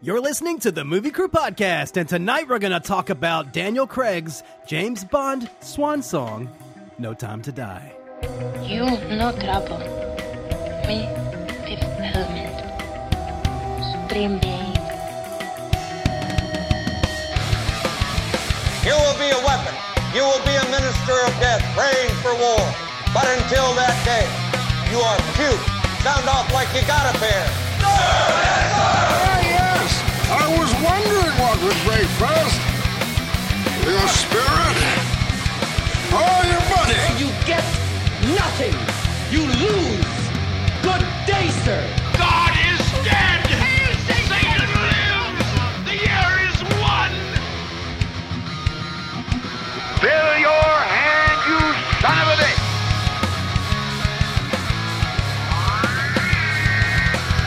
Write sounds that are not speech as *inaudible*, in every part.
You're listening to the Movie Crew Podcast, and tonight we're going to talk about Daniel Craig's James Bond swan song, No Time to Die. You no trouble. Me, Fifth Element. Supreme Being. You will be a weapon. You will be a minister of death, praying for war. But until that day, you are cute. Sound off like you got a pair. Yes. I was wondering what would break first. Your spirit or your money? You get nothing. You lose. Good day, sir. God is dead. Satan lives. The year is won. Fill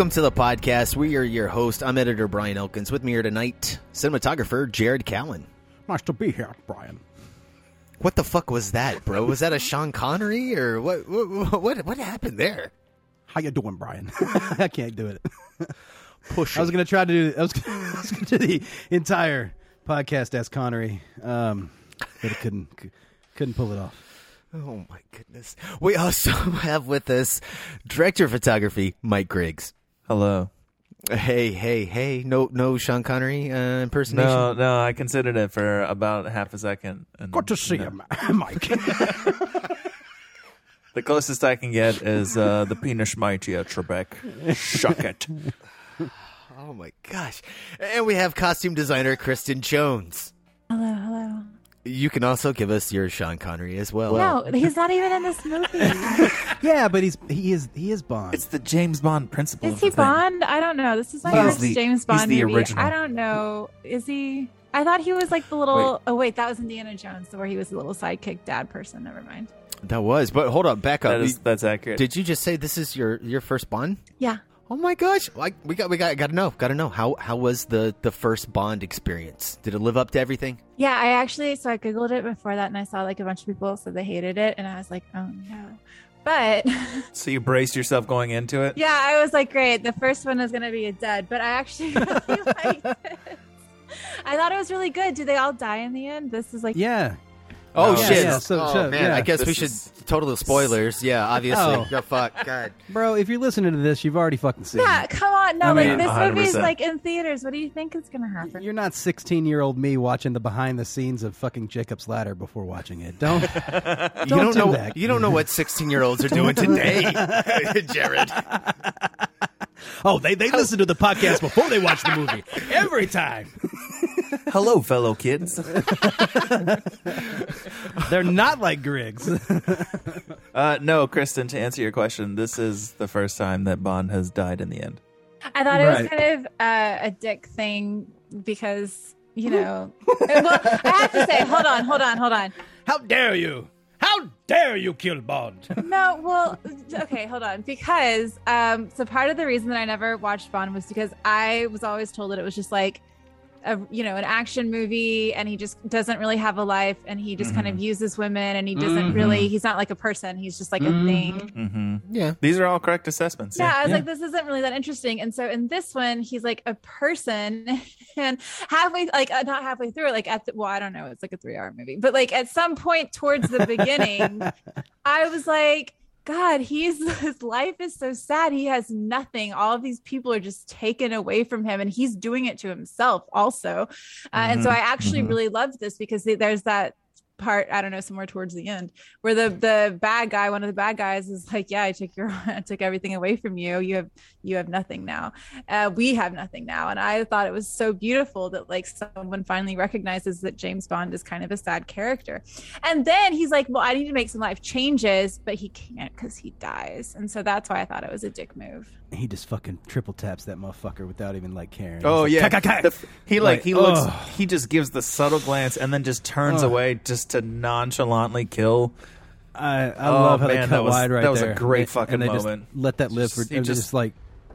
Welcome to the podcast. We are your host. I'm editor Brian Elkins. With me here tonight, cinematographer Jared Callen. Nice to be here, Brian. What the fuck was that, bro? Was that a Sean Connery or what? What? What, what happened there? How you doing, Brian? *laughs* I can't do it. Push. *laughs* I was going to try to do. I was, *laughs* I was going to do the entire podcast as Connery, um, but I couldn't. Couldn't pull it off. Oh my goodness. We also have with us director of photography Mike Griggs. Hello. Hey, hey, hey! No, no Sean Connery uh, impersonation. No, no, I considered it for about half a second. And, Good to see no. you, Ma- *laughs* Mike. *laughs* The closest I can get is uh, the penis mighty at Trebek. Shuck it. *laughs* Oh my gosh! And we have costume designer Kristen Jones. Hello, hello. You can also give us your Sean Connery as well. no, he's not even in this movie. *laughs* yeah, but he's he is he is Bond. It's the James Bond principle. Is he. Bond? I don't know. This is my first the- James he's Bond the movie. original. I don't know. Is he? I thought he was like the little. Wait. Oh wait, that was Indiana Jones, where he was the little sidekick dad person. Never mind. that was. But hold up, back up. That is, that's accurate. Did you just say this is your your first Bond? Yeah. Oh my gosh! Like we got we got got to know got to know how how was the the first Bond experience? Did it live up to everything? Yeah, I actually so I googled it before that, and I saw like a bunch of people said they hated it, and I was like, oh no. But *laughs* so you braced yourself going into it? yeah, I was like, great. The first one was gonna be a dud, but I actually *laughs* really liked it. I thought it was really good. Do they all die in the end? This is like yeah. Oh No, shit! yeah, so- oh so, man, yeah. I guess we This should is- total spoilers. Yeah, oh. obviously. Oh. *laughs* Oh, fuck, God. Bro, if you're listening to this, you've already fucking seen Yeah, it. come on. No, I like mean, this movie is 100%. like in theaters. What do you think is gonna happen? You're not 16 year old me watching the behind the scenes of fucking Jacob's Ladder before watching it. Don't. *laughs* you Don't don't do know. that. You don't know what sixteen year olds are doing today, *laughs* Jared. Oh, they they listen to the podcast before they watch the movie *laughs* every time. Hello, fellow kids. They're not like Griggs. Uh, no, Kristen, to answer your question, this is the first time that Bond has died in the end. I thought it was Right. kind of uh, a dick thing because you know. *laughs* well, I have to say, hold on, hold on, hold on. How dare you? How dare you kill Bond? *laughs* No, well, okay, hold on. Because um, so part of the reason that I never watched Bond was because I was always told that it was just like a you know an action movie, and he just doesn't really have a life, and he just kind of uses women, and he doesn't Mhm. really. He's not like a person. He's just like a thing. Mm-hmm. Yeah. These are all correct assessments. Yeah, I was like, this isn't really that interesting. And so in this one, he's like a person, *laughs* and halfway, like uh, not halfway through, like at the, well, I don't know, it's like a three-hour movie, but like at some point towards the beginning, *laughs* I was like, God, he's *laughs* his life is so sad. He has nothing. All of these people are just taken away from him, and he's doing it to himself also. Uh, And so Mm-hmm. I actually Mhm. really loved this because there's that part I don't know somewhere towards the end where the the bad guy, one of the bad guys, is like, "Yeah, I took your *laughs* I took everything away from you. You have you have nothing now. Uh, we have nothing now." And I thought it was so beautiful that like someone finally recognizes that James Bond is kind of a sad character. And then he's like, "Well, I need to make some life changes," but he can't because he dies. And so that's why I thought it was a dick move. He just fucking triple taps that motherfucker without even like caring. Oh He's yeah. The he like, Like, he looks ugh. he just gives the subtle glance and then just turns Ugh. away just to nonchalantly kill. I, I Oh, love how man, they cut that was- wide right that was a there. great And fucking and they moment. Just let that live for He just- just like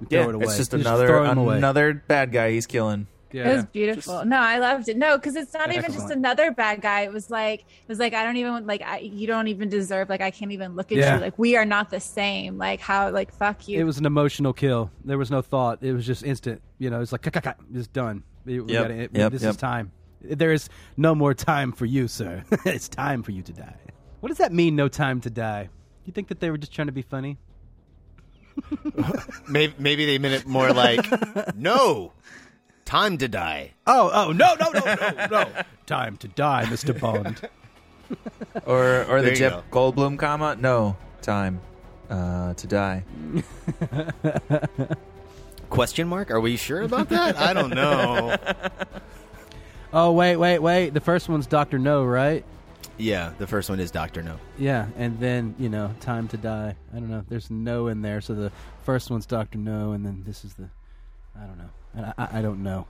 throw it away. it's just They another throw him away. another bad guy he's killing. Yeah. It was beautiful. no, I loved it. No, because it's not even just another bad guy. It was like it was like I don't even like I, you don't even deserve like I can't even look at Yeah. you. Like we are not the same. Like how like fuck you. It was an emotional kill. There was no thought. It was just instant. You know, it's like, it's done. We- we Yep, gotta- it- yep, this yep. is time. There is no more time for you, sir. *laughs* it's time for you to die. What does that mean, no time to die? You think that they were just trying to be funny? *laughs* Maybe, maybe they meant it more like, no, time to die. Oh, oh, no, no, no, no, no. time to die, Mr. Bond. *laughs* Or or the you Jeff Goldblum comma? No time uh, to die. *laughs* Question mark? Are we sure about that? I don't know. Oh, wait, wait, wait. The first one's Dr. No, right? Yeah, the first one is Doctor No. Yeah, and then, you know, time to die. I don't know. There's no in there. So the first one's Dr. No, and then this is the. I don't know. And I, I, I don't know.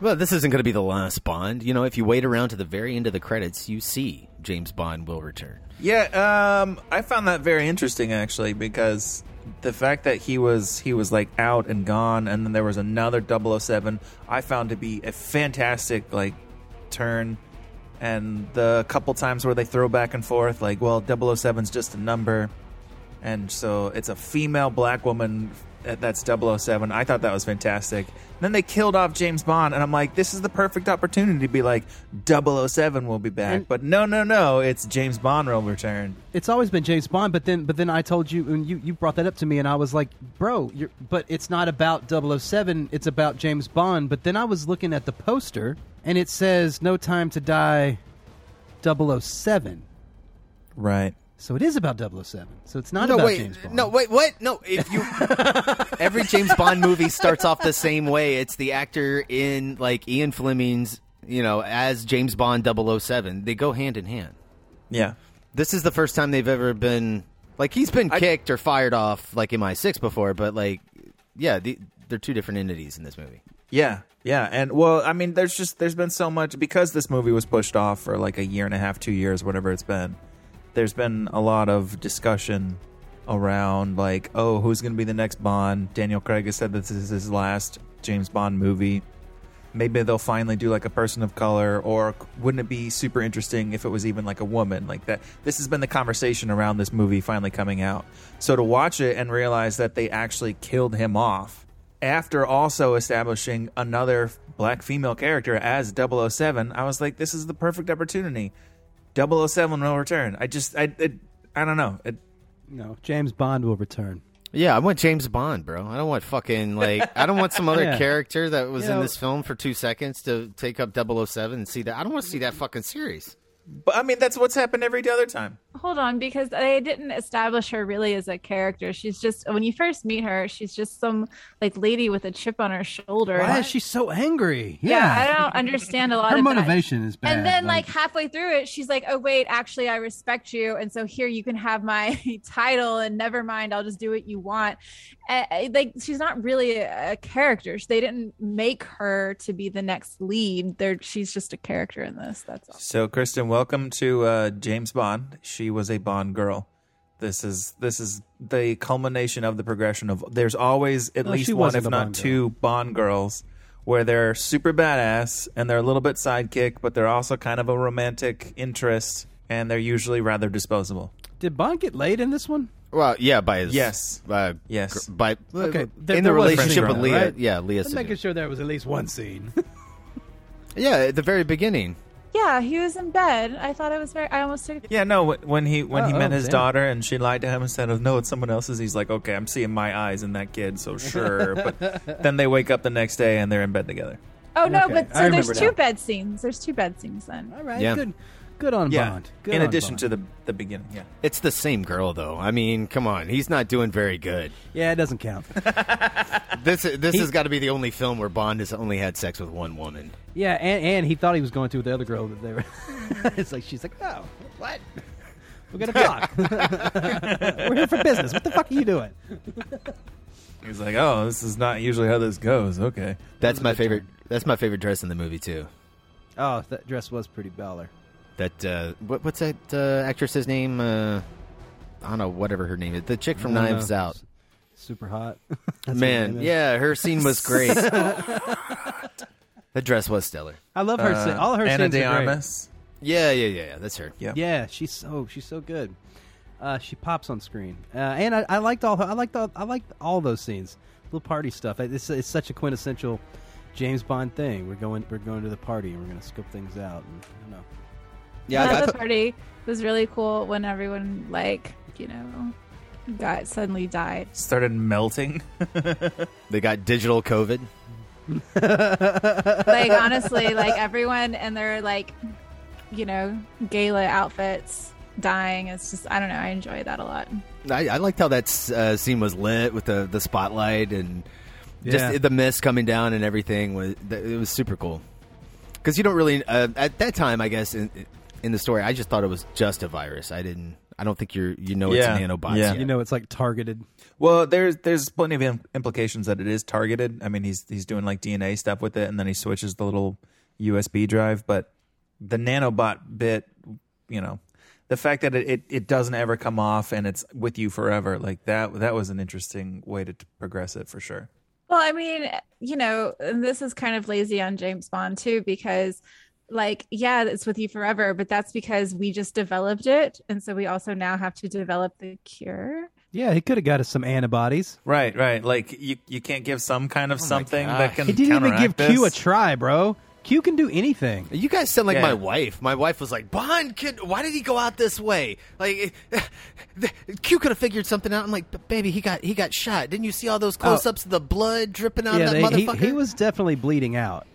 Well, this isn't going to be the last Bond. You know, if you wait around to the very end of the credits, you see James Bond will return. Yeah, um, I found that very interesting actually because the fact that he was he was like out and gone, and then there was another 007, I found to be a fantastic like turn. And the couple times where they throw back and forth, like, well, 007's just a number, and so it's a female black woman that- that's 007. I thought that was fantastic. And then they killed off James Bond, and I'm like, this is the perfect opportunity to be like, 007 will be back. And- but no, no, no, it's James Bond will return. It's always been James Bond, but then but then I told you and you, you brought that up to me and I was like, "Bro, you're, but it's not about 007, it's about James Bond." But then I was looking at the poster and it says No Time to Die 007. Right. So it is about 007. So it's not no, about wait, James Bond. no, wait, what? No, if you *laughs* every James Bond movie starts off the same way. It's the actor in like Ian Fleming's, you know, as James Bond 007. They go hand in hand. Yeah. This is the first time they've ever been like he's been I- kicked or fired off like MI6 before, but like, yeah, the, they're two different entities in this movie. Yeah, yeah, and well, I mean, there's just there's been so much because this movie was pushed off for like a year and a half, two years, whatever it's been. There's been a lot of discussion around like, oh, who's going to be the next Bond? Daniel Craig has said this is his last James Bond movie. Maybe they'll finally do like a person of color, or wouldn't it be super interesting if it was even like a woman like that? This has been the conversation around this movie finally coming out. So to watch it and realize that they actually killed him off after also establishing another black female character as 007, I was like, this is the perfect opportunity. 007 will return. I just, I, it, I don't know. It, No, James Bond will return. Yeah, I want James Bond, bro. I don't want fucking like I don't want some other *laughs* Yeah. character that was You in know- this film for two seconds to take up 007 and see that. I don't want to see that fucking series. but I mean, that's what's happened every other time. Hold on, because they didn't establish her really as a character. She's just when you first meet her, she's just some like lady with a chip on her shoulder. Why is she so angry? Yeah, I don't understand a lot Her of that. motivation is bad. And then, like halfway through it, she's like, "Oh wait, actually, I respect you, and so here you can have my *laughs* title, and never mind, I'll just do what you want." Uh, uh, like she's not really a, a character. They didn't make her to be the next lead. They're, she's just a character in this. That's all. So, Kristen, welcome to uh, James Bond. She was a Bond girl. This is this is the culmination of the progression of. There's always at No, least one, if not Bond girl. two, Bond girls where they're super badass and they're a little bit sidekick, but they're also kind of a romantic interest, and they're usually rather disposable. Did Bond get laid in this one? Well, yeah, by his Yes. uh, Yes. gr- by Okay, uh, there- in there the was relationship with girl, Leah. right? Yeah, Leah. I'm making sure there was at least one scene. *laughs* Yeah, at the very beginning. Yeah, he was in bed. I thought it was very. I almost took. Yeah, no. When he when he Oh, met oh, his damn. daughter and she lied to him instead of no, it's someone else's. He's like, okay, I'm seeing my eyes in that kid, so sure. *laughs* but then they wake up the next day and they're in bed together. Oh no, Okay, but so there's two now. bed scenes. There's two bed scenes then. All right, Yeah. good, good on Yeah. Bond. Good in on addition Bond. to the the beginning. Yeah. It's the same girl, though. I mean, come on, he's not doing very good. yeah, it doesn't count. *laughs* This this He- has got to be the only film where Bond has only had sex with one woman. yeah, and, and he thought he was going to with the other girl that they were. *laughs* it's like she's like, oh, what? *laughs* We're gonna talk. we're here for business. What the fuck are you doing? He's like, oh, this is not usually how this goes. Okay. That's my favorite. That's my favorite dress in the movie too. Oh, that dress was pretty baller. That uh, what, what's that uh, actress's name? Uh, I don't know, whatever her name is. The chick from Knives know. Out. Super hot. *laughs* That's what her Man, yeah, her scene was *laughs* great. the dress was stellar. I love her. scene. All her Uh, Ana scenes de are great. Armas. Yeah, yeah, yeah, yeah. That's her. Yeah. Yeah, she's so she's so good. Uh, she pops on screen, uh, and I, I liked all her, I liked all, I liked all those scenes, little party stuff. It's, it's such a quintessential James Bond thing. We're going we're going to the party and we're going to scope things out. And, I don't know. Yeah, I, I thought- party was really cool when everyone like you know got suddenly died. Started melting. *laughs* they got digital COVID. Like *laughs* honestly, like everyone and their like you know gala outfits dying. It's just I don't know. I enjoy that a lot. I, I liked how that uh, scene was lit with the the spotlight and Yeah. just the mist coming down and everything was it was super cool. Because you don't really uh, at that time, I guess in in the story, I just thought it was just a virus. I didn't. I don't think you're you know Yeah, it's nanobots. yeah. yet. You know, it's like targeted. Well, there's there's plenty of im- implications that it is targeted. I mean, he's he's doing like DNA stuff with it, and then he switches the little USB drive. But the nanobot bit, you know, the fact that it, it, it doesn't ever come off and it's with you forever, like that that was an interesting way to t- progress it for sure. Well, I mean, you know, and this is kind of lazy on James Bond too, because like, yeah, it's with you forever, but that's because we just developed it. And so we also now have to develop the cure. Yeah, he could have got us some antibodies. Right, right. Like you you can't give some kind of oh something that can He didn't even give counteract Q a try, bro. Q can do anything. You guys sound like Yeah. my wife. My wife was like, "Bond, kid, why did he go out this way? Like, *laughs* Q could have figured something out." I'm like, baby, he got he got shot. Didn't you see all those oh. close-ups of the blood dripping out yeah, of that they- he, motherfucker?" he was definitely bleeding out.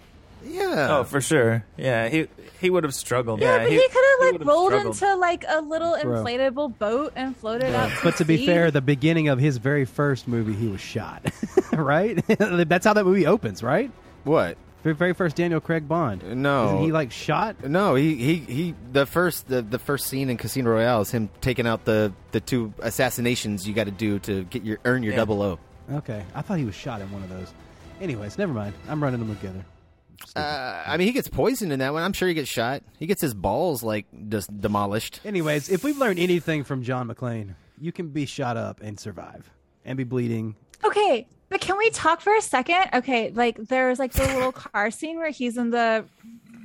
Yeah. Oh, for sure. Yeah, he he would have struggled. Yeah, but he, could have like rolled struggled. into like a little Bro. inflatable boat and floated out. But to be fair, the beginning of his very first movie, he was shot. *laughs* right? *laughs* That's how that movie opens, right? what? Very, very first Daniel Craig Bond. No. Isn't he like shot? No, he, he, he the first the, the first scene in Casino Royale is him taking out the, the two assassinations you got to do to get your earn your Yeah. double O. Okay, I thought he was shot in one of those. Anyways, never mind. I'm running them together. Uh, I mean, he gets poisoned in that one. I'm sure he gets shot. He gets his balls like just demolished. Anyways, if we've learned anything from John McClane, you can be shot up and survive and be bleeding. Okay, but can we talk for a second? Okay, like there's like the little car scene where he's in the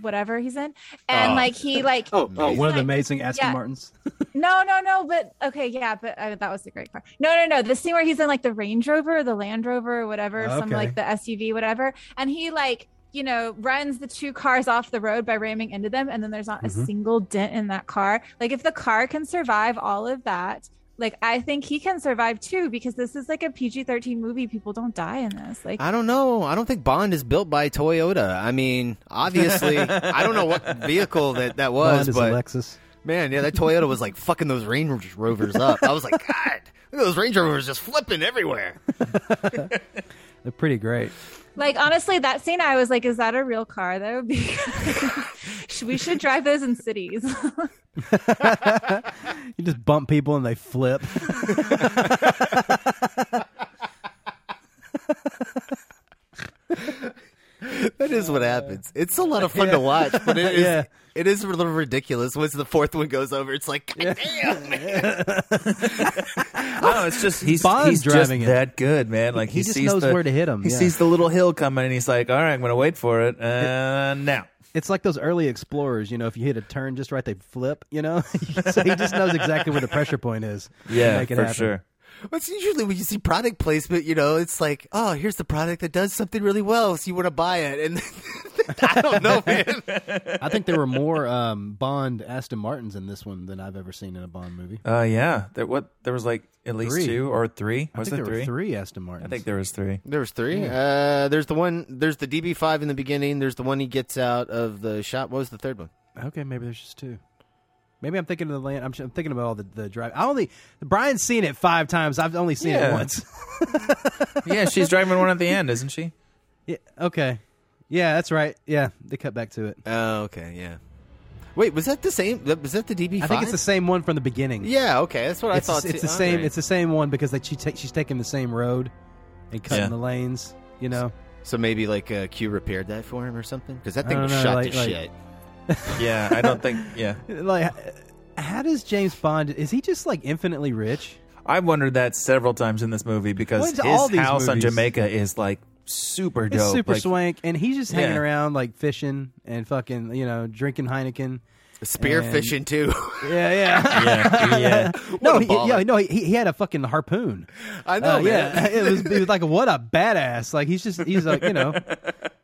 whatever he's in, and Oh. like he *laughs* like Oh, one of the amazing Aston yeah. Martins. *laughs* No, no, no. But okay, yeah, but uh, that was a great car. No, no, no. The scene where he's in like the Range Rover, or the Land Rover, or whatever, some like the SUV, whatever, and he like you know runs the two cars off the road by ramming into them, and then there's not Mhm. a single dent in that car. Like if the car can survive all of that. Like I think he can survive too because this is like a PG-13 movie. People don't die in this. Like I don't know. I don't think Bond is built by Toyota. I mean, obviously, *laughs* I don't know what vehicle that that was, Bond is but a Lexus. man, yeah, that Toyota was like fucking those Range Rovers up. I was like, God, look at those Range Rovers just flipping everywhere. *laughs* They're pretty great. Like honestly, that scene I was like, is that a real car though? *laughs* Because we should drive those in cities. *laughs* You just bump people and they flip. *laughs* That is what happens. It's a lot of fun to watch, but it is Yeah. It is a little ridiculous. Once the fourth one goes over, it's like, God damn, man. *laughs* No, it's just he's Bond's he's driving just it. that good, man. Like he, He just sees knows the, where to hit him. He yeah. sees the little hill coming, and he's like, "All right, I'm going to wait for it." Uh, now, It's like those early explorers, you know, if you hit a turn just right, they flip, you know? *laughs* so he just knows exactly where the pressure point is. to yeah, make it for happen. sure. What's usually when you see product placement, you know, it's like, oh, here's the product that does something really well, so you want to buy it, and *laughs* *laughs* I don't know, man. *laughs* I think there were more um, Bond Aston Martins in this one than I've ever seen in a Bond movie. Uh, yeah. There what there was like at least Three. two or three. I Was think there there three? were three Aston Martins. I think there was three. There was three. Uh, there's the one. There's the DB5 in the beginning. There's the one he gets out of the shop. What was the third one? Okay, maybe there's just two. Maybe I'm thinking of the land. I'm, I'm thinking about all the, the drive. I only Brian's seen it five times. I've only seen it once. *laughs* yeah, she's driving one at the end, isn't she? yeah, okay. Yeah, that's right. Yeah, they cut back to it. Oh, okay, yeah. Wait, was that the same? Was that the DB5? I think it's the same one from the beginning. Yeah, okay, that's what I thought. It's too. the same. Alright. It's the same one because like she ta- she's taking the same road and cutting Yeah. the lanes. You know. So maybe like uh, Q repaired that for him or something because that thing don't was know, shot like- to like- shit. *laughs* Yeah, I don't think. Yeah, *laughs* Like, how does James Bond? Is he just like infinitely rich? I've wondered that several times in this movie because his all these house on? Jamaica is like super It's super like, swank, and he's just hanging Yeah. around like fishing and fucking you know drinking Heineken, Spear And- fishing too. *laughs* Yeah, yeah, Yeah, yeah. *laughs* no, he, yeah, no, he, he had a fucking harpoon. I know, Uh, man. Yeah, *laughs* it was, it was like what a badass. Like he's just he's like you know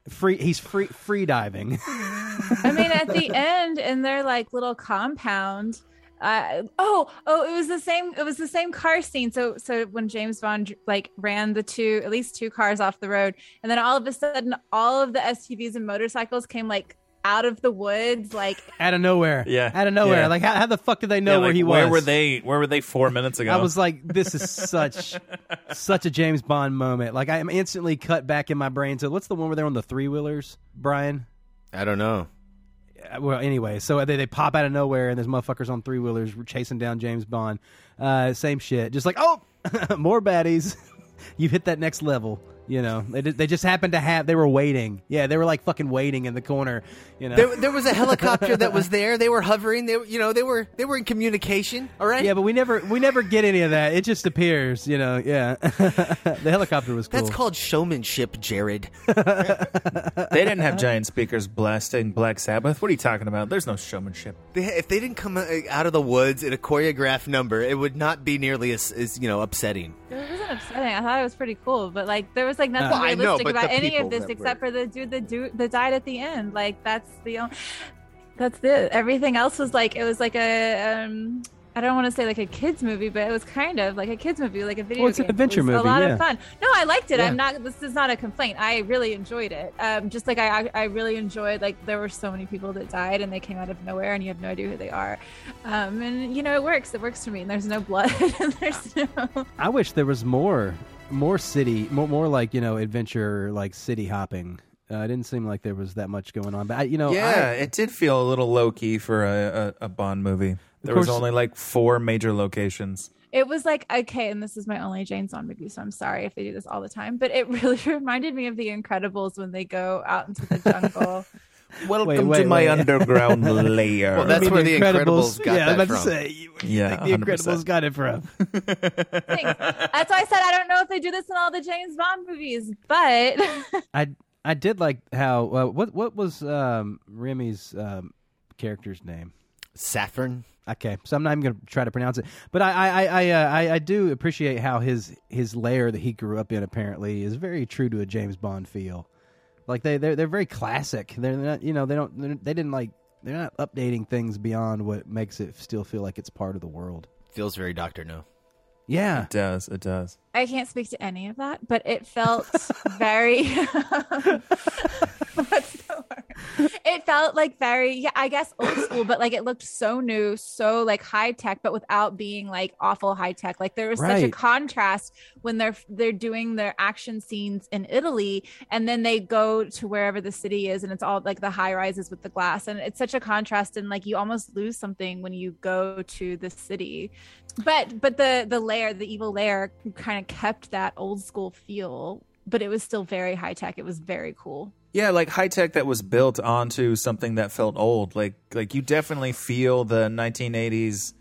free. He's free free diving. I mean, at the end, in their like little compound. Uh, oh, oh, it was the same. It was the same car scene. So, so when James Bond like ran the two, at least two cars off the road, and then all of a sudden, all of the SUVs and motorcycles came like out of the woods, like out of nowhere. Yeah, out of nowhere. yeah. Like how, how the fuck did they know Yeah, where like, he was? Where were they? Where were they four minutes ago? I was like, this is such *laughs* such a James Bond moment. Like I am instantly cut back in my brain to what's the one where they're on the three wheelers, Brian? I don't know. Uh, Well, anyway, so they, they pop out of nowhere and there's motherfuckers on three wheelers chasing down James Bond. Uh, same shit. Just like, oh, *laughs* more baddies. *laughs* You've hit that next level. You know, they, they just happened to have. They were waiting. Yeah, they were like fucking waiting in the corner. You know, There, there was a *laughs* helicopter that was there. They were hovering. They, were, you know, they were they were in communication. All right. Yeah, but we never we never get any of that. It just appears, you know. Yeah, *laughs* the helicopter was cool. That's called showmanship, Jared. they didn't have giant speakers blasting Black Sabbath. What are you talking about? There's no showmanship. They, if they didn't come uh, out of the woods in a choreographed number, it would not be nearly as, as you know upsetting. it wasn't upsetting. I thought it was pretty cool, but like there was like nothing I know, realistic about any of this except were- for the dude that do that died at the end. Like that's the only. That's it. Everything else was like it was like a um I don't want to say like a kids movie, but it was kind of like a kids movie, like a video Well, it's an adventure was movie, A lot yeah. of fun. No, I liked it. Yeah. I'm not. This is not a complaint. I really enjoyed it. Um, just like I, I, I really enjoyed like there were so many people that died and they came out of nowhere and you have no idea who they are. Um, and you know it works. It works for me. And there's no blood. *laughs* and there's no. I wish there was more, more city, more, more like you know adventure, like city hopping. Uh, it didn't seem like there was that much going on, but I, you know, yeah, I, it did feel a little low key for a, a, a Bond movie. There was only like four major locations. It was like okay, and this is my only James Bond movie, so I'm sorry if they do this all the time. But it *laughs* really reminded me of The Incredibles when they go out into the jungle. *laughs* Welcome Wait, to my wait. underground *laughs* lair. Well, that's I mean, where the Incredibles got yeah, I was that to from. say, you- Yeah, the 100%. Incredibles got it from. *laughs* That's why I said I don't know if they do this in all the James Bond movies, but *laughs* I I did like how uh, what what was um, Rami's um, character's name? Saffron. Okay, so I'm not even going to try to pronounce it, but I I I I, uh, I I do appreciate how his his lair that he grew up in apparently is very true to a James Bond feel. Like they they're they're very classic. They're not you know they don't they're, they didn't like they're not updating things beyond what makes it still feel like it's part of the world. Feels very Doctor No. Yeah, It does. It does. I can't speak to any of that. But it felt very. *laughs* What's the word? It felt like very, yeah, I guess old school, but like it looked so new, so like high tech, but without being like awful high tech. Like there was such a contrast when they're they're doing their action scenes in Italy, and then they go to wherever the city is, and it's all like the high rises with the glass, and it's such a contrast, and like you almost lose something when you go to the city but but the the layer the evil layer kind of kept that old school feel but it was still very high tech it was very cool Yeah, like high tech that was built onto something that felt old. Like like you definitely feel the 1980s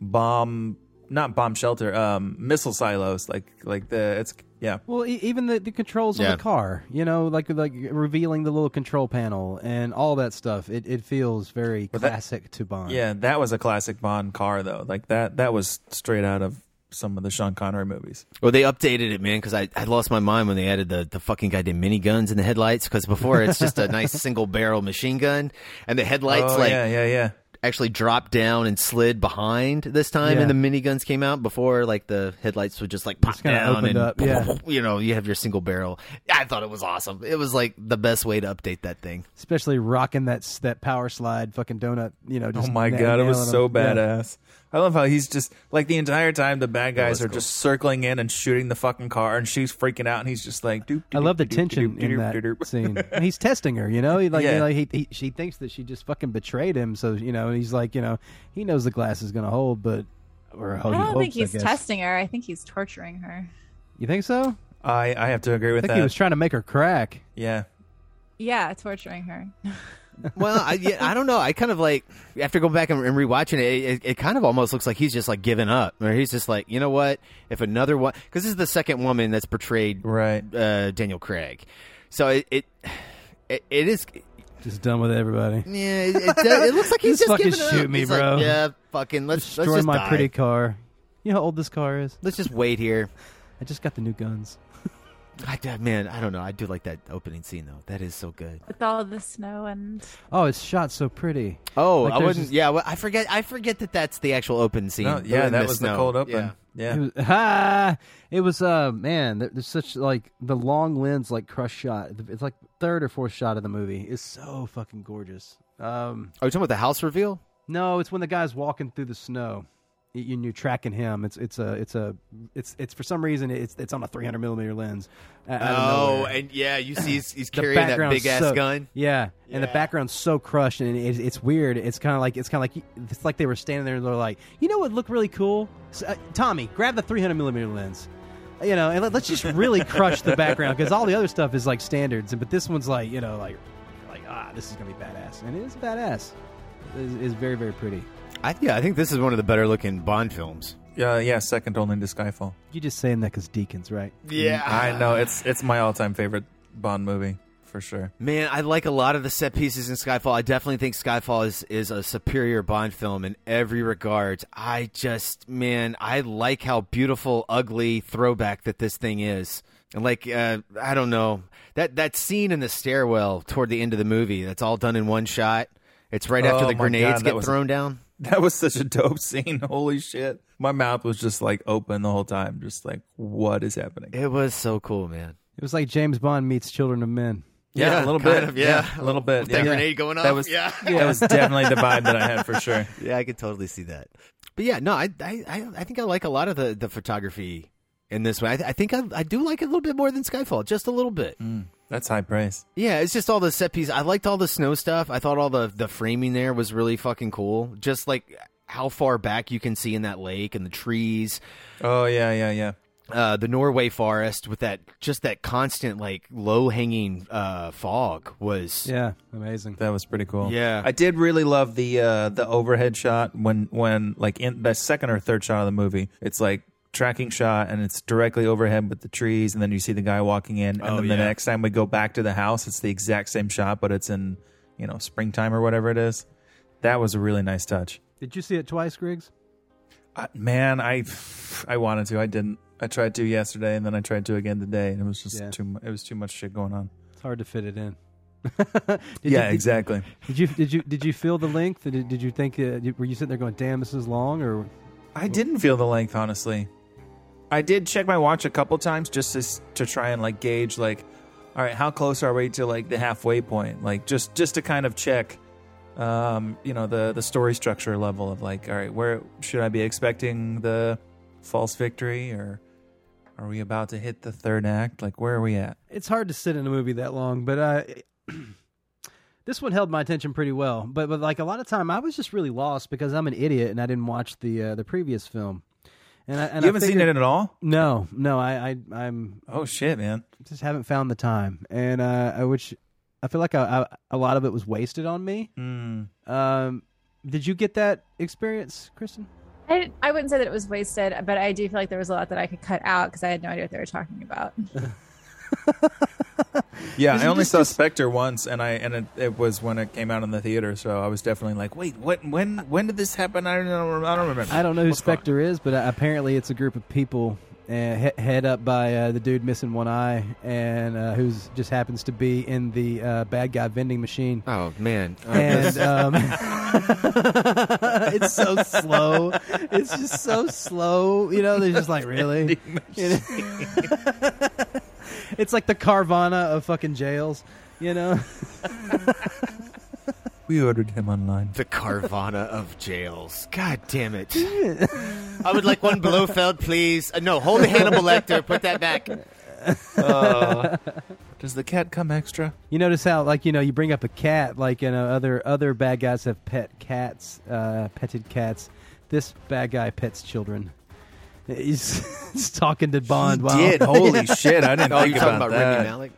bomb, not bomb shelter, um, missile silos. Like like the it's yeah. Well, e- even the, the controls Yeah. on the car, you know, like like revealing the little control panel and all that stuff. It it feels very But that- classic to Bond. Yeah, that was a classic Bond car though. Like that that was straight out of some of the Sean Connery movies. Well, they updated it, man, because I, I lost my mind when they added the, the fucking goddamn miniguns in the headlights. Because before it's just a nice *laughs* single barrel machine gun, and the headlights oh, like yeah, yeah, yeah. actually dropped down and slid behind this time, Yeah. and the miniguns came out. Before, like the headlights would just like pop kinda down and up, yeah. *laughs* you know you have your single barrel. I thought it was awesome. It was like the best way to update that thing. Especially rocking that that power slide fucking donut. You know. Oh my god, it was nailing so 'em. Yeah. Badass. I love how he's just like the entire time the bad guys was are cool. just circling in and shooting the fucking car, and she's freaking out, and he's just like, doop, I love the doop, tension doop, in doop, that doop, doop. scene. He's testing her, you know. He like, Yeah. like he, he, she thinks that she just fucking betrayed him. So you know, he's like, you know, he knows the glass is gonna hold, but or I don't hopes, think he's testing her. I think he's torturing her. You think so? I I have to agree I with think that. he was trying to make her crack. yeah, Yeah, torturing her. *laughs* Well, I, yeah, I don't know. I kind of like after going back and, and rewatching it, it, it kind of almost looks like he's just like giving up, or he's just like, you know what? If another one, because this is the second woman that's portrayed right. uh, Daniel Craig, so it it it, it is. Just done with everybody. Yeah, it, it, it looks like he's Just just, fucking giving up. shoot me, He's like, bro. yeah, fucking let's let's Destroy just my die. pretty car. You know how old this car is? Let's just wait here. I just got the new guns. I, man, I don't know. I do like that opening scene though. That is so good. With all the snow and Oh, it's shot so pretty. Oh, Like, I there's wouldn't. just- yeah, well, I forget. I forget that that's the actual open scene. No, yeah, that the was the cold open. Yeah. Yeah, It was, *laughs* ah, it was uh man, there's such like the long lens like crush shot. It's like third or fourth shot of the movie is so fucking gorgeous. Um Are you talking about the house reveal? no, it's when the guy's walking through the snow. And you're tracking him. It's it's a it's a it's it's for some reason it's it's on a 300 millimeter lens. Oh, and yeah, you see he's, he's *laughs* carrying that big ass so- gun. Yeah, and the background's so crushed, and it's, it's weird. It's kind of like it's kind of like it's like they were standing there and they're like, you know what look really cool? S- uh, Tommy, grab the 300 millimeter lens. You know, and let, us just really crush the background because all the other stuff is like standards, but this one's like you know like like ah, this is gonna be badass, and it is badass. It's, it's very very pretty. I, yeah, I think this is one of the better looking Bond films. yeah, yeah. Second only to Skyfall. You're just saying that because Deakins, right? Yeah, I know it's it's my all time favorite Bond movie for sure. Man, I like a lot of the set pieces in Skyfall. I definitely think Skyfall is, is a superior Bond film in every regard. I just, man, I like how beautiful, ugly throwback that this thing is. And like, uh, I don't know that that scene in the stairwell toward the end of the movie. That's all done in one shot. It's right after Oh the grenades God, get was- thrown down. *laughs* That was such a dope scene. *laughs* Holy shit. My mouth was just like open the whole time, just like, what is happening? It was so cool, man. It was like James Bond meets Children of Men. Yeah, Yeah, a little bit. of, yeah. a little bit. With that yeah. grenade going off. That was yeah. that was *laughs* definitely the vibe that I had for sure. Yeah, I could totally see that. But yeah, no, I I I, I think I like a lot of the, the photography in this one. I, I think I, I do like it a little bit more than Skyfall, just a little bit. Mm. That's high praise. Yeah, it's just all the set piece. I liked all the snow stuff. I thought all the the framing there was really fucking cool. Just like how far back you can see in that lake and the trees, Oh yeah, yeah, yeah. uh, the Norway forest with that just that constant like low hanging uh, fog was. Yeah, amazing. That was pretty cool. Yeah. I did really love the uh, the overhead shot when when like in the second or third shot of the movie, it's like tracking shot and it's directly overhead with the trees, and then you see the guy walking in, and Oh, then the yeah. next time we go back to the house, it's the exact same shot, but it's in you know springtime or whatever it is. That was a really nice touch. Did you see it twice, Griggs? Uh, man, I I wanted to, I didn't. I tried to yesterday, and then I tried to again today, and it was just Yeah. too. mu- It was too much shit going on. It's hard to fit it in. *laughs* Did yeah, you, exactly. Did you did you did you feel the length? Did, did you think uh, were you sitting there going, "Damn, this is long"? Or I didn't feel the length, honestly. I did check my watch a couple times just to, to try and like gauge, like, all right, how close are we to like the halfway point? Like, just just to kind of check, um, you know, the the story structure level of like, all right, where should I be expecting the false victory, or are we about to hit the third act? Like, where are we at? it's hard to sit in a movie that long, but uh, *clears throat* this one held my attention pretty well. But but like a lot of time, I was just really lost because I'm an idiot and I didn't watch the uh, the previous film. And I, and you haven't seen figured- it at all? No, no, I, I I'm Oh shit, man! just haven't found the time, and uh, I which I feel like I, I, a lot of it was wasted on me. Mm. Um, did you get that experience, Kristen? I, I wouldn't say that it was wasted, but I do feel like there was a lot that I could cut out because I had no idea what they were talking about. *laughs* Yeah, Isn't I only this saw just- Spectre once, and I and it, it was when it came out in the theater. So I was definitely like, "Wait, what? When? When did this happen? I don't know. I don't remember." I don't know who What's going? Spectre is, but uh, apparently it's a group of people uh, he- head up by uh, the dude missing one eye, and uh, who's just happens to be in the uh, bad guy vending machine. Oh man, Oh, And um, *laughs* it's so slow. It's just so slow. You know, they're just like really. *laughs* it's like the Carvana of fucking jails. You know. *laughs* We ordered him online. the Carvana of jails. God damn it! I would like one Blofeld, please. Uh, no, hold the Hannibal Lecter. Put that back. Does the cat come extra? You notice how, like, you know, you bring up a cat, like, you know, other other bad guys have pet cats, uh, petted cats. This bad guy pets children. He's, *laughs* he's talking to Bond. while- Did *laughs* holy shit! I didn't Oh, think you're talking about, about that. Rami Malek?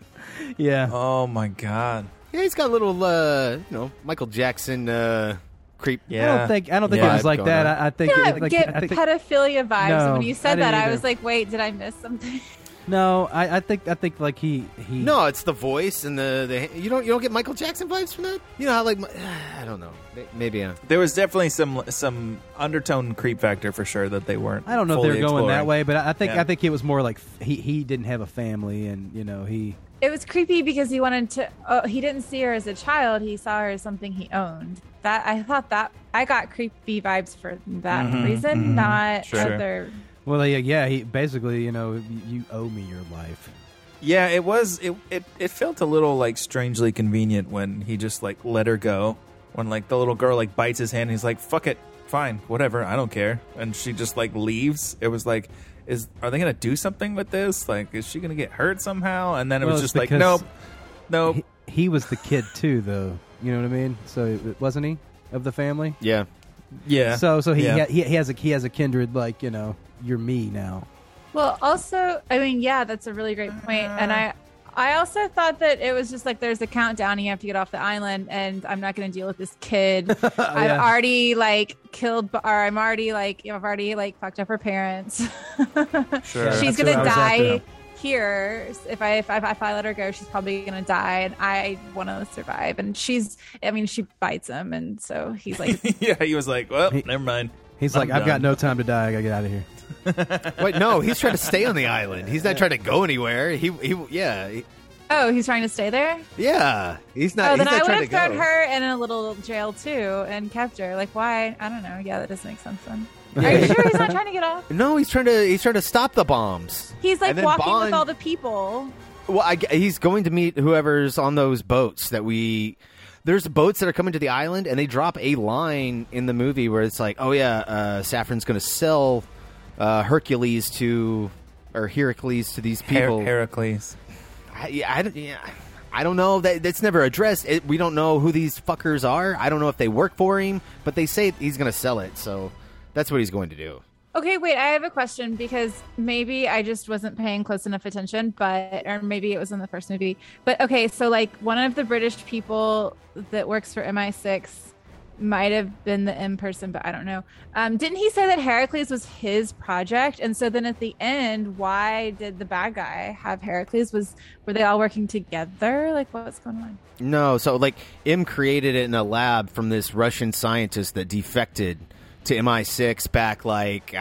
Yeah. Oh my god! Yeah, he's got a little, uh, you know, Michael Jackson uh, creep. Yeah. I don't think I don't think Yeah. it was like that. I, I think Yeah, it, like, get I think, pedophilia vibes. No, and when you said didn't that, I was like, wait, did I miss something? No. I, I think I think like he he. No, it's the voice and the, the you don't you don't get Michael Jackson vibes from that. You know how like *sighs* I don't know maybe uh, There was definitely some some undertone creep factor for sure that they weren't. I don't know if they're going that way, but I I think Yeah. I think it was more like he he didn't have a family, and you know he. It was creepy because he wanted to. Oh, he didn't see her as a child. He saw her as something he owned. That I thought that I got creepy vibes for that Mhm, reason, mhm. not Sure. other. Well, yeah, yeah. He basically, you know, you, you owe me your life. Yeah, it was. It, it it felt a little like strangely convenient when he just like let her go. When like the little girl like bites his hand, and he's like, "Fuck it, fine, whatever, I don't care," and she just like leaves. It was like, is are they gonna do something with this? Like, is she gonna get hurt somehow? And then it Well, was just like, nope, nope. He, he was the kid too, though. You know what I mean? So it- wasn't he of the family? yeah. yeah. So so he Yeah. he, he has a he has a kindred like you know you're me now. Well, also, I mean, yeah, that's a really great point, and I. I also thought that it was just like there's a countdown. You have to get off the island, and I'm not going to deal with this kid. *laughs* I've Yeah. already like killed, or I'm already like I've already like fucked up her parents. *laughs* Sure. she's gonna what I was after. die here if I, if I if I let her go. She's probably gonna die, and I want to survive. And she's, I mean, she bites him, and so he's like, *laughs* yeah, he was like, well, He- never mind. He's I'm like, I've got no time to die. I gotta get out of here. *laughs* Wait, no, he's trying to stay on the island. He's not trying to go anywhere. He he yeah he- oh, he's trying to stay there. yeah. He's not. oh, then he's I not would trying have to thrown go. her in a little jail too and kept her. Like, why? I don't know. Yeah, that doesn't make sense then. Are you sure he's not *laughs* trying to get off? No, he's trying to he's trying to stop the bombs. He's like And then walking Bond- with all the people. Well, I, he's going to meet whoever's on those boats that we. There's boats that are coming to the island, and they drop a line in the movie where it's like, "Oh yeah, uh, Saffron's going to sell uh, Hercules to or Heracles to these Her- people." Heracles. I, I, don't- yeah, I don't know. That that's never addressed. It, we don't know who these fuckers are. I don't know if they work for him, but they say he's going to sell it, so that's what he's going to do. Okay, wait, I have a question because maybe I just wasn't paying close enough attention, but or maybe it was in the first movie. But okay, so like one of the British people that works for MI6 might have been the M person, but I don't know. Um, didn't he say that Heracles was his project? And so then at the end, why did the bad guy have Heracles? Was were they all working together? Like what's going on? No, so like M created it in a lab from this Russian scientist that defected to MI6 back like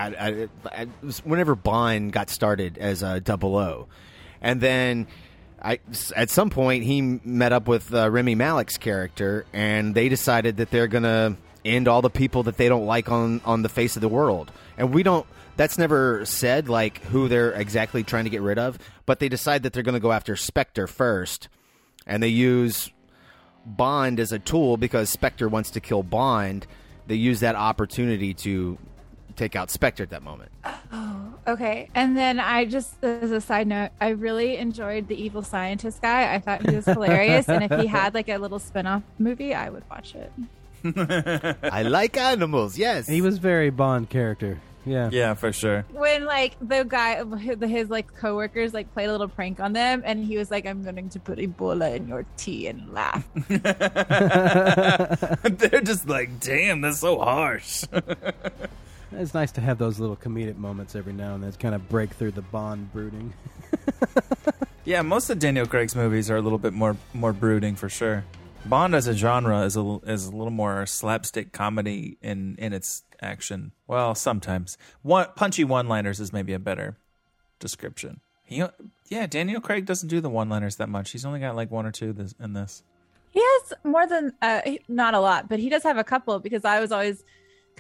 whenever Bond got started as a double O, and then I at some point he met up with uh, Rami Malek's character, and they decided that they're gonna end all the people that they don't like on on the face of the world, and we don't. That's never said like who they're exactly trying to get rid of, but they decide that they're going to go after Spectre first, and they use Bond as a tool because Spectre wants to kill Bond. They use that opportunity to take out Spectre at that moment. Oh, okay, and then I just as a side note, I really enjoyed the evil scientist guy. I thought he was *laughs* hilarious, and if he had like a little spin-off movie, I would watch it. *laughs* I like animals. Yes, He was very Bond character. Yeah. Yeah, for sure. When like the guy, his like coworkers like played a little prank on them, and he was like, "I'm going to put Ebola in your tea and laugh." *laughs* They're just like, damn, that's so harsh. It's nice to have those little comedic moments every now and then to kind of break through the Bond brooding. *laughs* Yeah, most of Daniel Craig's movies are a little bit more more brooding for sure. Bond as a genre is a l- is a little more slapstick comedy in in its action. Well, sometimes one punchy one liners is maybe a better description. He, yeah, Daniel Craig doesn't do the one liners that much. He's only got like one or two this, in this. He has more than uh, not a lot, but he does have a couple because I was always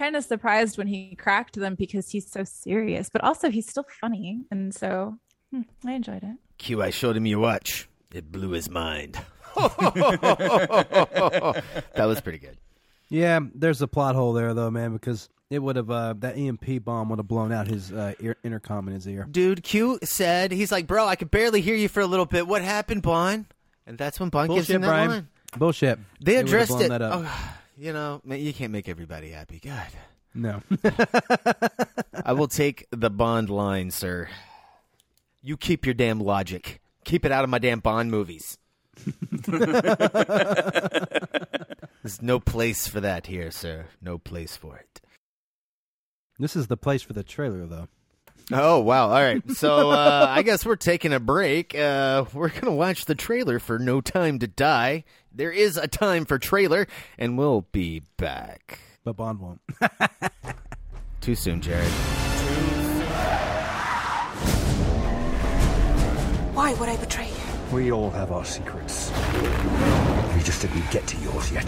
kind of surprised when he cracked them because he's so serious, but also he's still funny, and so hmm, I enjoyed it. Q, I showed him your watch. It blew his mind. *laughs* that was pretty good. Yeah, there's a plot hole there though, man, because it would have uh, that EMP bomb would have blown out his uh, ear, intercom in his ear. Dude, Q said, he's like, bro, I could barely hear you for a little bit. What happened, Bond? And that's when Bond gives Bullshit, him that Brian. line. Bullshit. They would've addressed blown it. That up. Oh, you know, you can't make everybody happy. God. No. *laughs* I will take the Bond line, sir. You keep your damn logic. Keep it out of my damn Bond movies. *laughs* There's no place for that here, sir. No place for it. This is the place for the trailer, though. Oh wow! All right, so uh, I guess we're taking a break. Uh, we're gonna watch the trailer for No Time to Die. There is a time for trailer, and we'll be back. But Bond won't. *laughs* Too soon, Jared. Why would I betray you? We all have our secrets. We just didn't get to yours yet.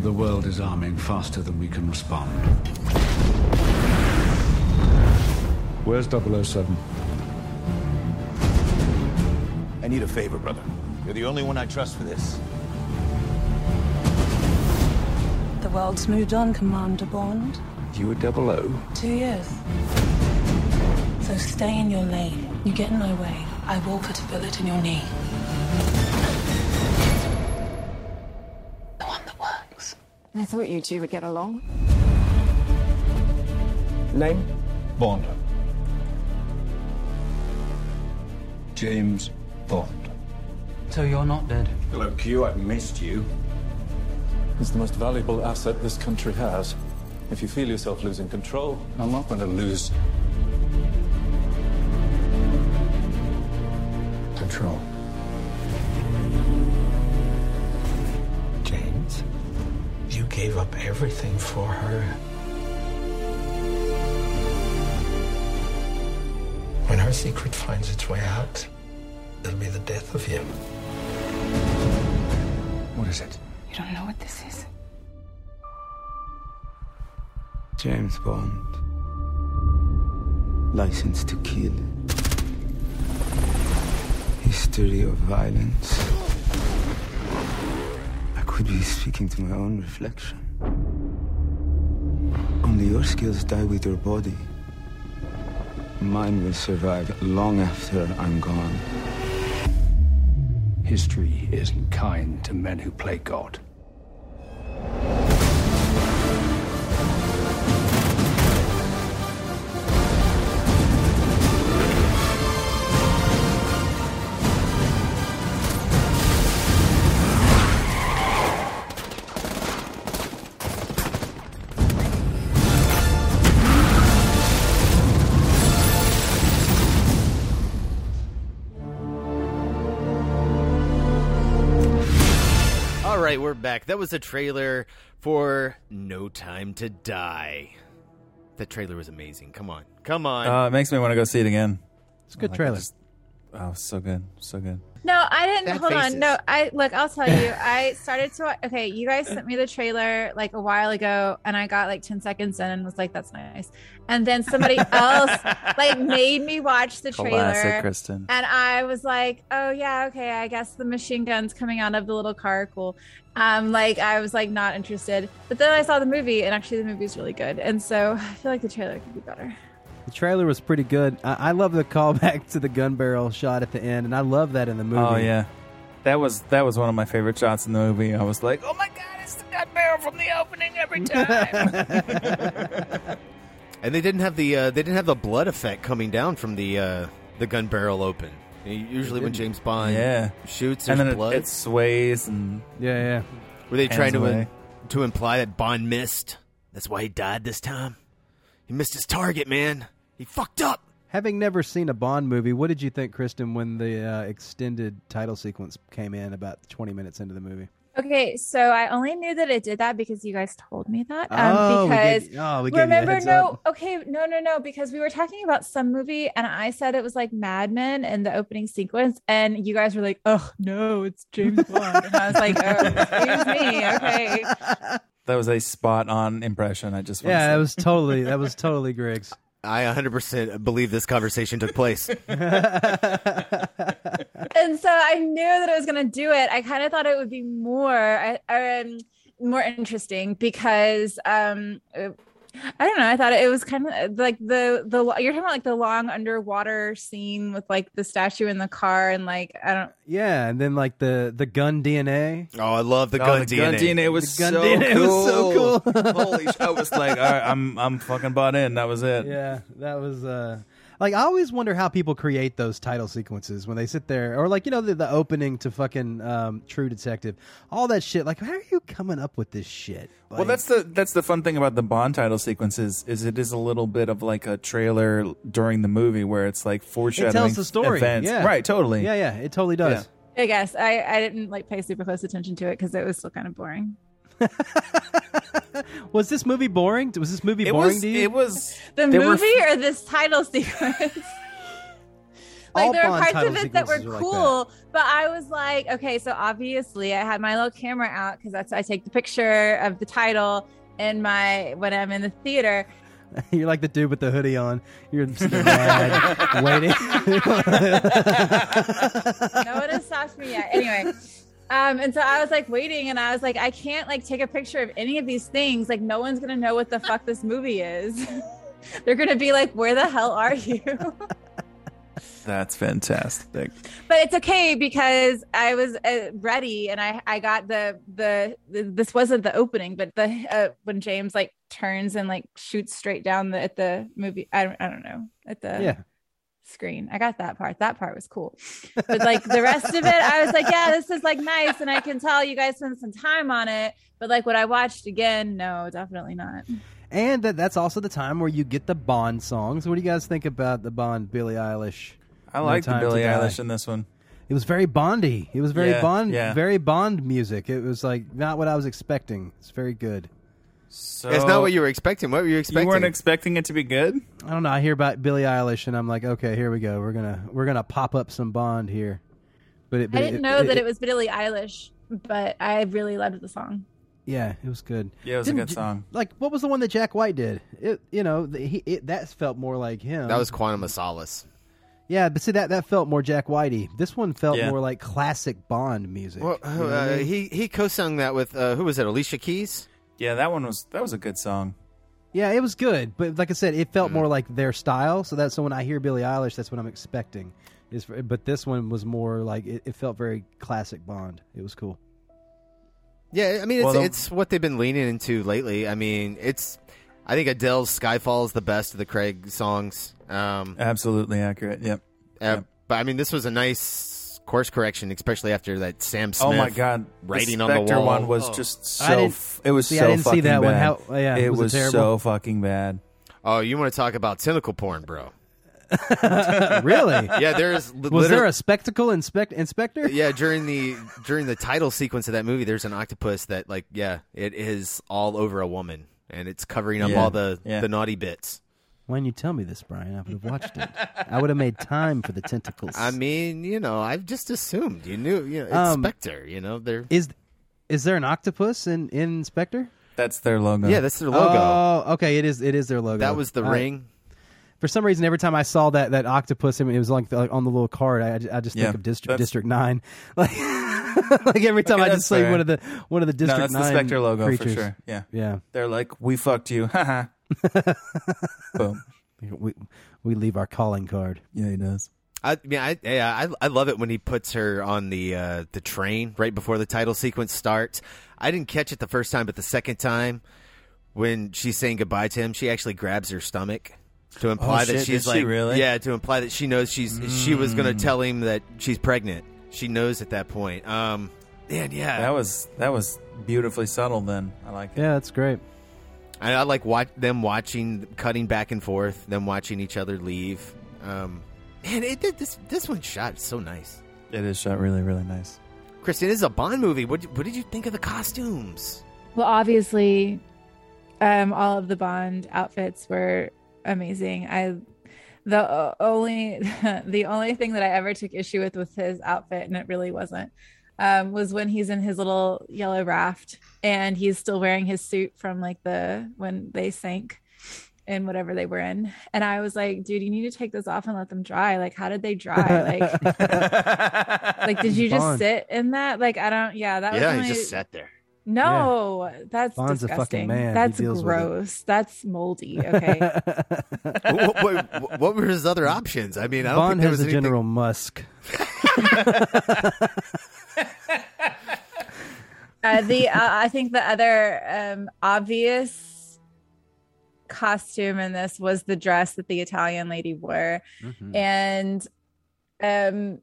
The world is arming faster than we can respond. Where's 007? I need a favor, brother. You're the only one I trust for this. The world's moved on, Commander Bond. You were 00? Two years. So stay in your lane. You get in my way, I will put a bullet in your knee. The one that works. I thought you two would get along. Name? Bond. James Bond. So you're not dead. Hello, Q. I've missed you. It's the most valuable asset this country has. If you feel yourself losing control, I'm not going to lose control. James, you gave up everything for her. When her secret finds its way out, it'll be the death of him. What is it? You don't know what this is. James Bond. License to kill. History of violence. I could be speaking to my own reflection. Only your skills die with your body. Mine will survive long after I'm gone. History isn't kind to men who play God. Back. That was a trailer for No Time to Die. That trailer was amazing. Come on, come on. Uh, it makes me want to go see it again. It's a good Like, I trailer. just- oh, so good, so good. No, I didn't. Sad hold faces. on. No, I look. I'll tell you. *laughs* I started to. Okay, you guys sent me the trailer like a while ago, and I got like ten seconds in and was like, "That's nice." And then somebody *laughs* else like made me watch the trailer, Classic, Kristen. and I was like, "Oh yeah, okay. I guess the machine guns coming out of the little car, cool." Um, like I was like not interested, but then I saw the movie, and actually the movie is really good, and so I feel like the trailer could be better. The trailer was pretty good. I, I love the *laughs* callback to the gun barrel shot at the end, and I love that in the movie. Oh yeah, that was that was one of my favorite shots in the movie. I was like, oh my god, it's the gun barrel from the opening every *laughs* time. and they didn't have the uh, they didn't have the blood effect coming down from the uh, the gun barrel open. Usually when James Bond yeah, shoots, and then blood. it, it sways and Yeah, yeah. Were they trying to away. to imply that Bond missed. That's why he died this time. He missed his target, man. He fucked up. Having never seen a Bond movie, what did you think, Kristen, when the uh, extended title sequence came in about 20 minutes into the movie? Okay, so I only knew that it did that because you guys told me that. Um, Oh, we because gave- oh, we gave you a remember, heads no, up. okay, no, no, no, because we were talking about some movie and I said it was like Mad Men in the opening sequence, and you guys were like, "Oh no, it's James Bond," and I was like, "Oh, excuse me, okay." *laughs* That was a spot on impression. I just wanna Yeah, say. that was *laughs* totally that was totally Griggs. I 100% believe this conversation took place. *laughs* and so I knew that I was going to do it. I kind of thought it would be more um, more interesting because um, I don't know. I thought it was kind of like the the you're talking about like the long underwater scene with like the statue in the car and like I don't. Yeah, and then like the the gun DNA. Oh, I love the Oh, gun the DNA. gun DNA was The gun so DNA cool. was so cool. Holy shit! I was like, all right, I'm I'm fucking bought in. That was it. Yeah, that was uh like I always wonder how people create those title sequences when they sit there or like you know the, the opening to fucking um, True Detective, all that shit. Like, how are you coming up with this shit? well, that's the that's the fun thing about the Bond title sequences is it is a little bit of like a trailer during the movie where it's like foreshadowing It foreshadowing tells the story. events. Yeah, Right, totally. Yeah, yeah, it totally does. I guess I I didn't like pay super close attention to it because it was still kind of boring. *laughs* *laughs* Was this movie boring? Was this movie It boring was to you? it was The there were movie or this title *laughs* sequence? *laughs* like All there were parts of it that were sequences are like cool, but I was like, okay, so obviously I had my little camera out because that's I take the picture of the title in my when I'm in the theater. You're like the dude with the hoodie on. You're sitting there mad, waiting. no one has stopped me yet. Anyway. Um, and so I was like waiting and I was like, I can't like take a picture of any of these things. Like no one's gonna know what the fuck this movie is. *laughs* They're gonna be like, where the hell are you? *laughs* That's fantastic. but it's okay because I was uh, ready and I I got the, the the this wasn't the opening but the uh, when James like turns and like shoots straight down the at the movie I don't, I don't know at the Yeah. Screen I got that part that part was cool but like the rest of it I was like yeah this is like nice and I can tell you guys spent some time on it but like what I watched again no definitely not and that, that's also the time where you get the Bond songs. What do you guys think about the Bond Billie Eilish? I No like the Time Billie Eilish in this one. It was very Bondy. It was very Yeah, Bond, yeah. very Bond music. It was like not what I was expecting. It's very good. So It's not what you were expecting. What were you expecting? You weren't expecting it to be good. I don't know. I hear about Billie Eilish, and I'm like, okay, here we go. We're gonna we're gonna pop up some Bond here. But, it, but I didn't know that it was Billie Eilish but I really loved the song Yeah, it was good. Yeah, it was a Didn't- good song. Like, what was the one that Jack White did? It, you know, the, he, it, that felt more like him. that was Quantum of Solace. yeah, but see that that felt more Jack Whitey. This one felt Yeah. more like classic Bond music. Well, You know I uh, mean? he he co-sung that with uh, who was it? Alicia Keys. Yeah, that one was that was a good song. Yeah, it was good, but like I said, it Mm. felt more like their style. So that's so when I hear Billie Eilish, that's what I'm expecting. Is but this one was more like it, it felt very classic Bond. It was cool. Yeah, I mean it's Well, the- it's what they've been leaning into lately. I mean, it's I think Adele's Skyfall is the best of the Craig songs. Um, Absolutely accurate. Yep. uh, But I mean, this was a nice course correction, especially after that Sam Smith. Oh my god, writing the on the Spectre wall. one was Oh. just so. I didn't- f- it was see, so I didn't see fucking that one. bad. How- yeah, it was it was terrible? so fucking bad. Oh, you want to talk about tentacle porn, bro? *laughs* really? Yeah, there's Was there a spectacle inspect inspector? yeah during the during the title sequence of that movie there's an octopus that like yeah it is all over a woman and it's covering up Yeah, all the yeah. the naughty bits Why didn't you tell me this, Brian? I would have watched it. I would have made time for the tentacles. i mean you know i've just assumed you knew you know it's Um, spectre you know they're Is is there an octopus in in Inspector? That's their logo. yeah that's their logo Oh, okay. It is. It is their logo. that was the All right. ring For some reason, every time I saw that that octopus, I mean, it was like, like on the little card. I, I just think Yeah, of District that's- District Nine. *laughs* Like, like every time Okay, I that's just say fair. one of the one of the no, District that's the Nine Spectre logo creatures. for sure. Yeah, Yeah. They're like, we fucked you. *laughs* Haha. Boom. *laughs* We we leave our calling card. Yeah, he does. I mean, I yeah, I I love it when he puts her on the uh, the train right before the title sequence starts. I didn't catch it the first time, but the second time, when she's saying goodbye to him, she actually grabs her stomach to imply Oh, that shit, she's did she like, really? yeah, to imply that she knows she's she was going Mm. to tell him that she's pregnant. She knows at that point. Um, Man, yeah, That was that was beautifully subtle. Then I like it. Yeah, that's great. I, I like watch them watching, cutting back and forth, them watching each other leave. Um, man, it did this. This one shot so nice. It is shot really, really nice. Christine, this is a Bond movie. What, what did you think of the costumes? Well, obviously, um, all of the Bond outfits were amazing. I the only *laughs* the only thing that I ever took issue with with his outfit, and it really wasn't, um, was when he's in his little yellow raft and he's still wearing his suit from like the when they sank in whatever they were in. And I was like, dude, you need to take this off and let them dry. Like, how did they dry? Like, *laughs* like did you just Bond. sit in that? Like, I don't. Yeah, that was yeah, only, he just sat there. no, that's Bond's a fucking disgusting. man. That's deals with it. gross. That's moldy. Okay. *laughs* what, what, what were his other options? I mean, I don't Bond think there has was a anything. General Musk. *laughs* uh, the uh, I think the other um, obvious costume in this was the dress that the Italian lady wore, Mhm. and um,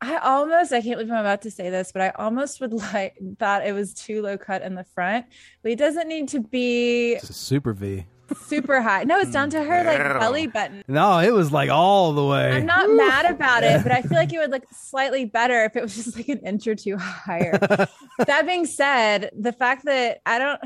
I almost I can't believe I'm about to say this, but I almost would *laughs* like thought it was too low cut in the front, but it doesn't need to be It's a super V. super high. No, it's down to her like belly button. No, it was like all the way. I'm not mad about it, *laughs* but I feel like it would look slightly better if it was just like an inch or two *laughs* higher. that being said, the fact that I don't,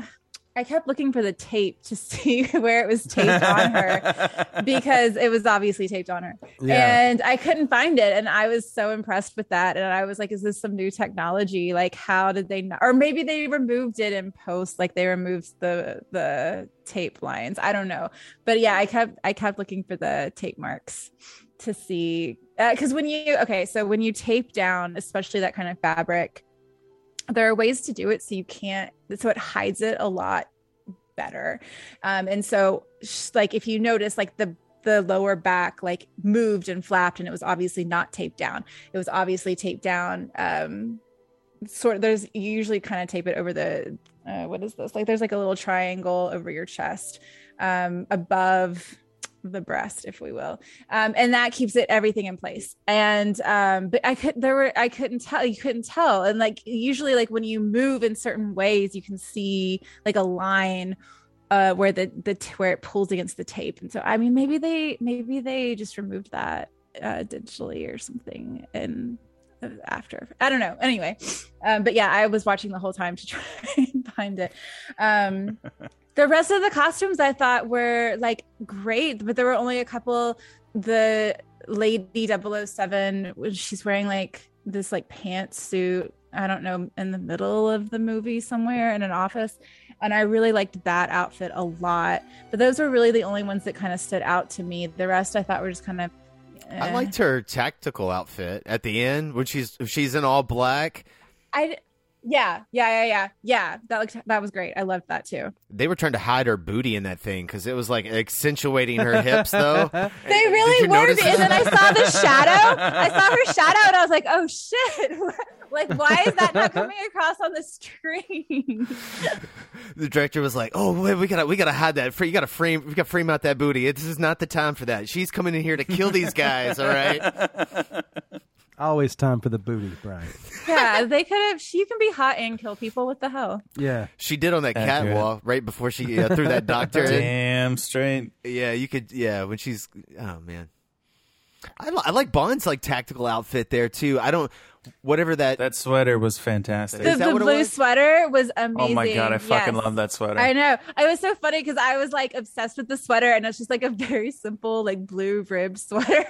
I kept looking for the tape to *laughs* see where it was taped on her *laughs* because it was obviously taped on her. Yeah. And I couldn't find it. And I was so impressed with that. And I was like, is this some new technology? Like, how did they not? Or maybe they removed it in post, like they removed the, the tape lines. I don't know. But yeah, I kept, I kept looking for the tape marks to see. Uh, because when you, okay, so when you tape down, especially that kind of fabric, there are ways to do it so you can't so it hides it a lot better. Um and so like if you notice like the the lower back like moved and flapped and it was obviously not taped down. It was obviously taped down um sort of there's you usually kind of tape it over the uh, what is this? Like there's like a little triangle over your chest um above the breast if we will. Um and that keeps it everything in place. And um but i could there were i couldn't tell you couldn't tell. And like usually like when you move in certain ways you can see like a line uh where the the where it pulls against the tape. And so i mean maybe they maybe they just removed that uh digitally or something and after. I don't know. Anyway um but yeah i was watching the whole time to try *laughs* and find it. Um *laughs* the rest of the costumes I thought were like great, but there were only a couple. The lady 007, when she's wearing like this like pantsuit, I don't know, in the middle of the movie somewhere in an office. And I really liked that outfit a lot. But those were really the only ones that kind of stood out to me. The rest I thought were just kind of. I eh. liked her tactical outfit at the end when she's if she's in all black. I. Yeah, yeah, yeah, yeah, yeah. That looked that was great. I loved that too. They were trying to hide her booty in that thing because it was like accentuating her hips, though. *laughs* They really were. And then I saw the shadow. I saw her *laughs* shadow and I was like, oh shit. *laughs* like, why is that not coming across on the screen? the director was like, "Oh, wait, we gotta we gotta hide that. You gotta frame we gotta frame out that booty. This is not the time for that. She's coming in here to kill these guys. All right." Always time for the booty, Brian. *laughs* yeah, they could have. She can be hot and kill people. with the hell? Yeah. She did on that Accurate. catwalk right before she uh, threw that *laughs* doctor in. Damn straight. Yeah, you could. Yeah, when she's. Oh man, I, li- I like Bond's like tactical outfit there too. I don't. Whatever that. That sweater was fantastic. The, the blue sweater was amazing. Oh my god, I fucking Yes. love that sweater. I know. It was so funny because I was like obsessed with the sweater, and it's just like a very simple, like blue ribbed *laughs* sweater,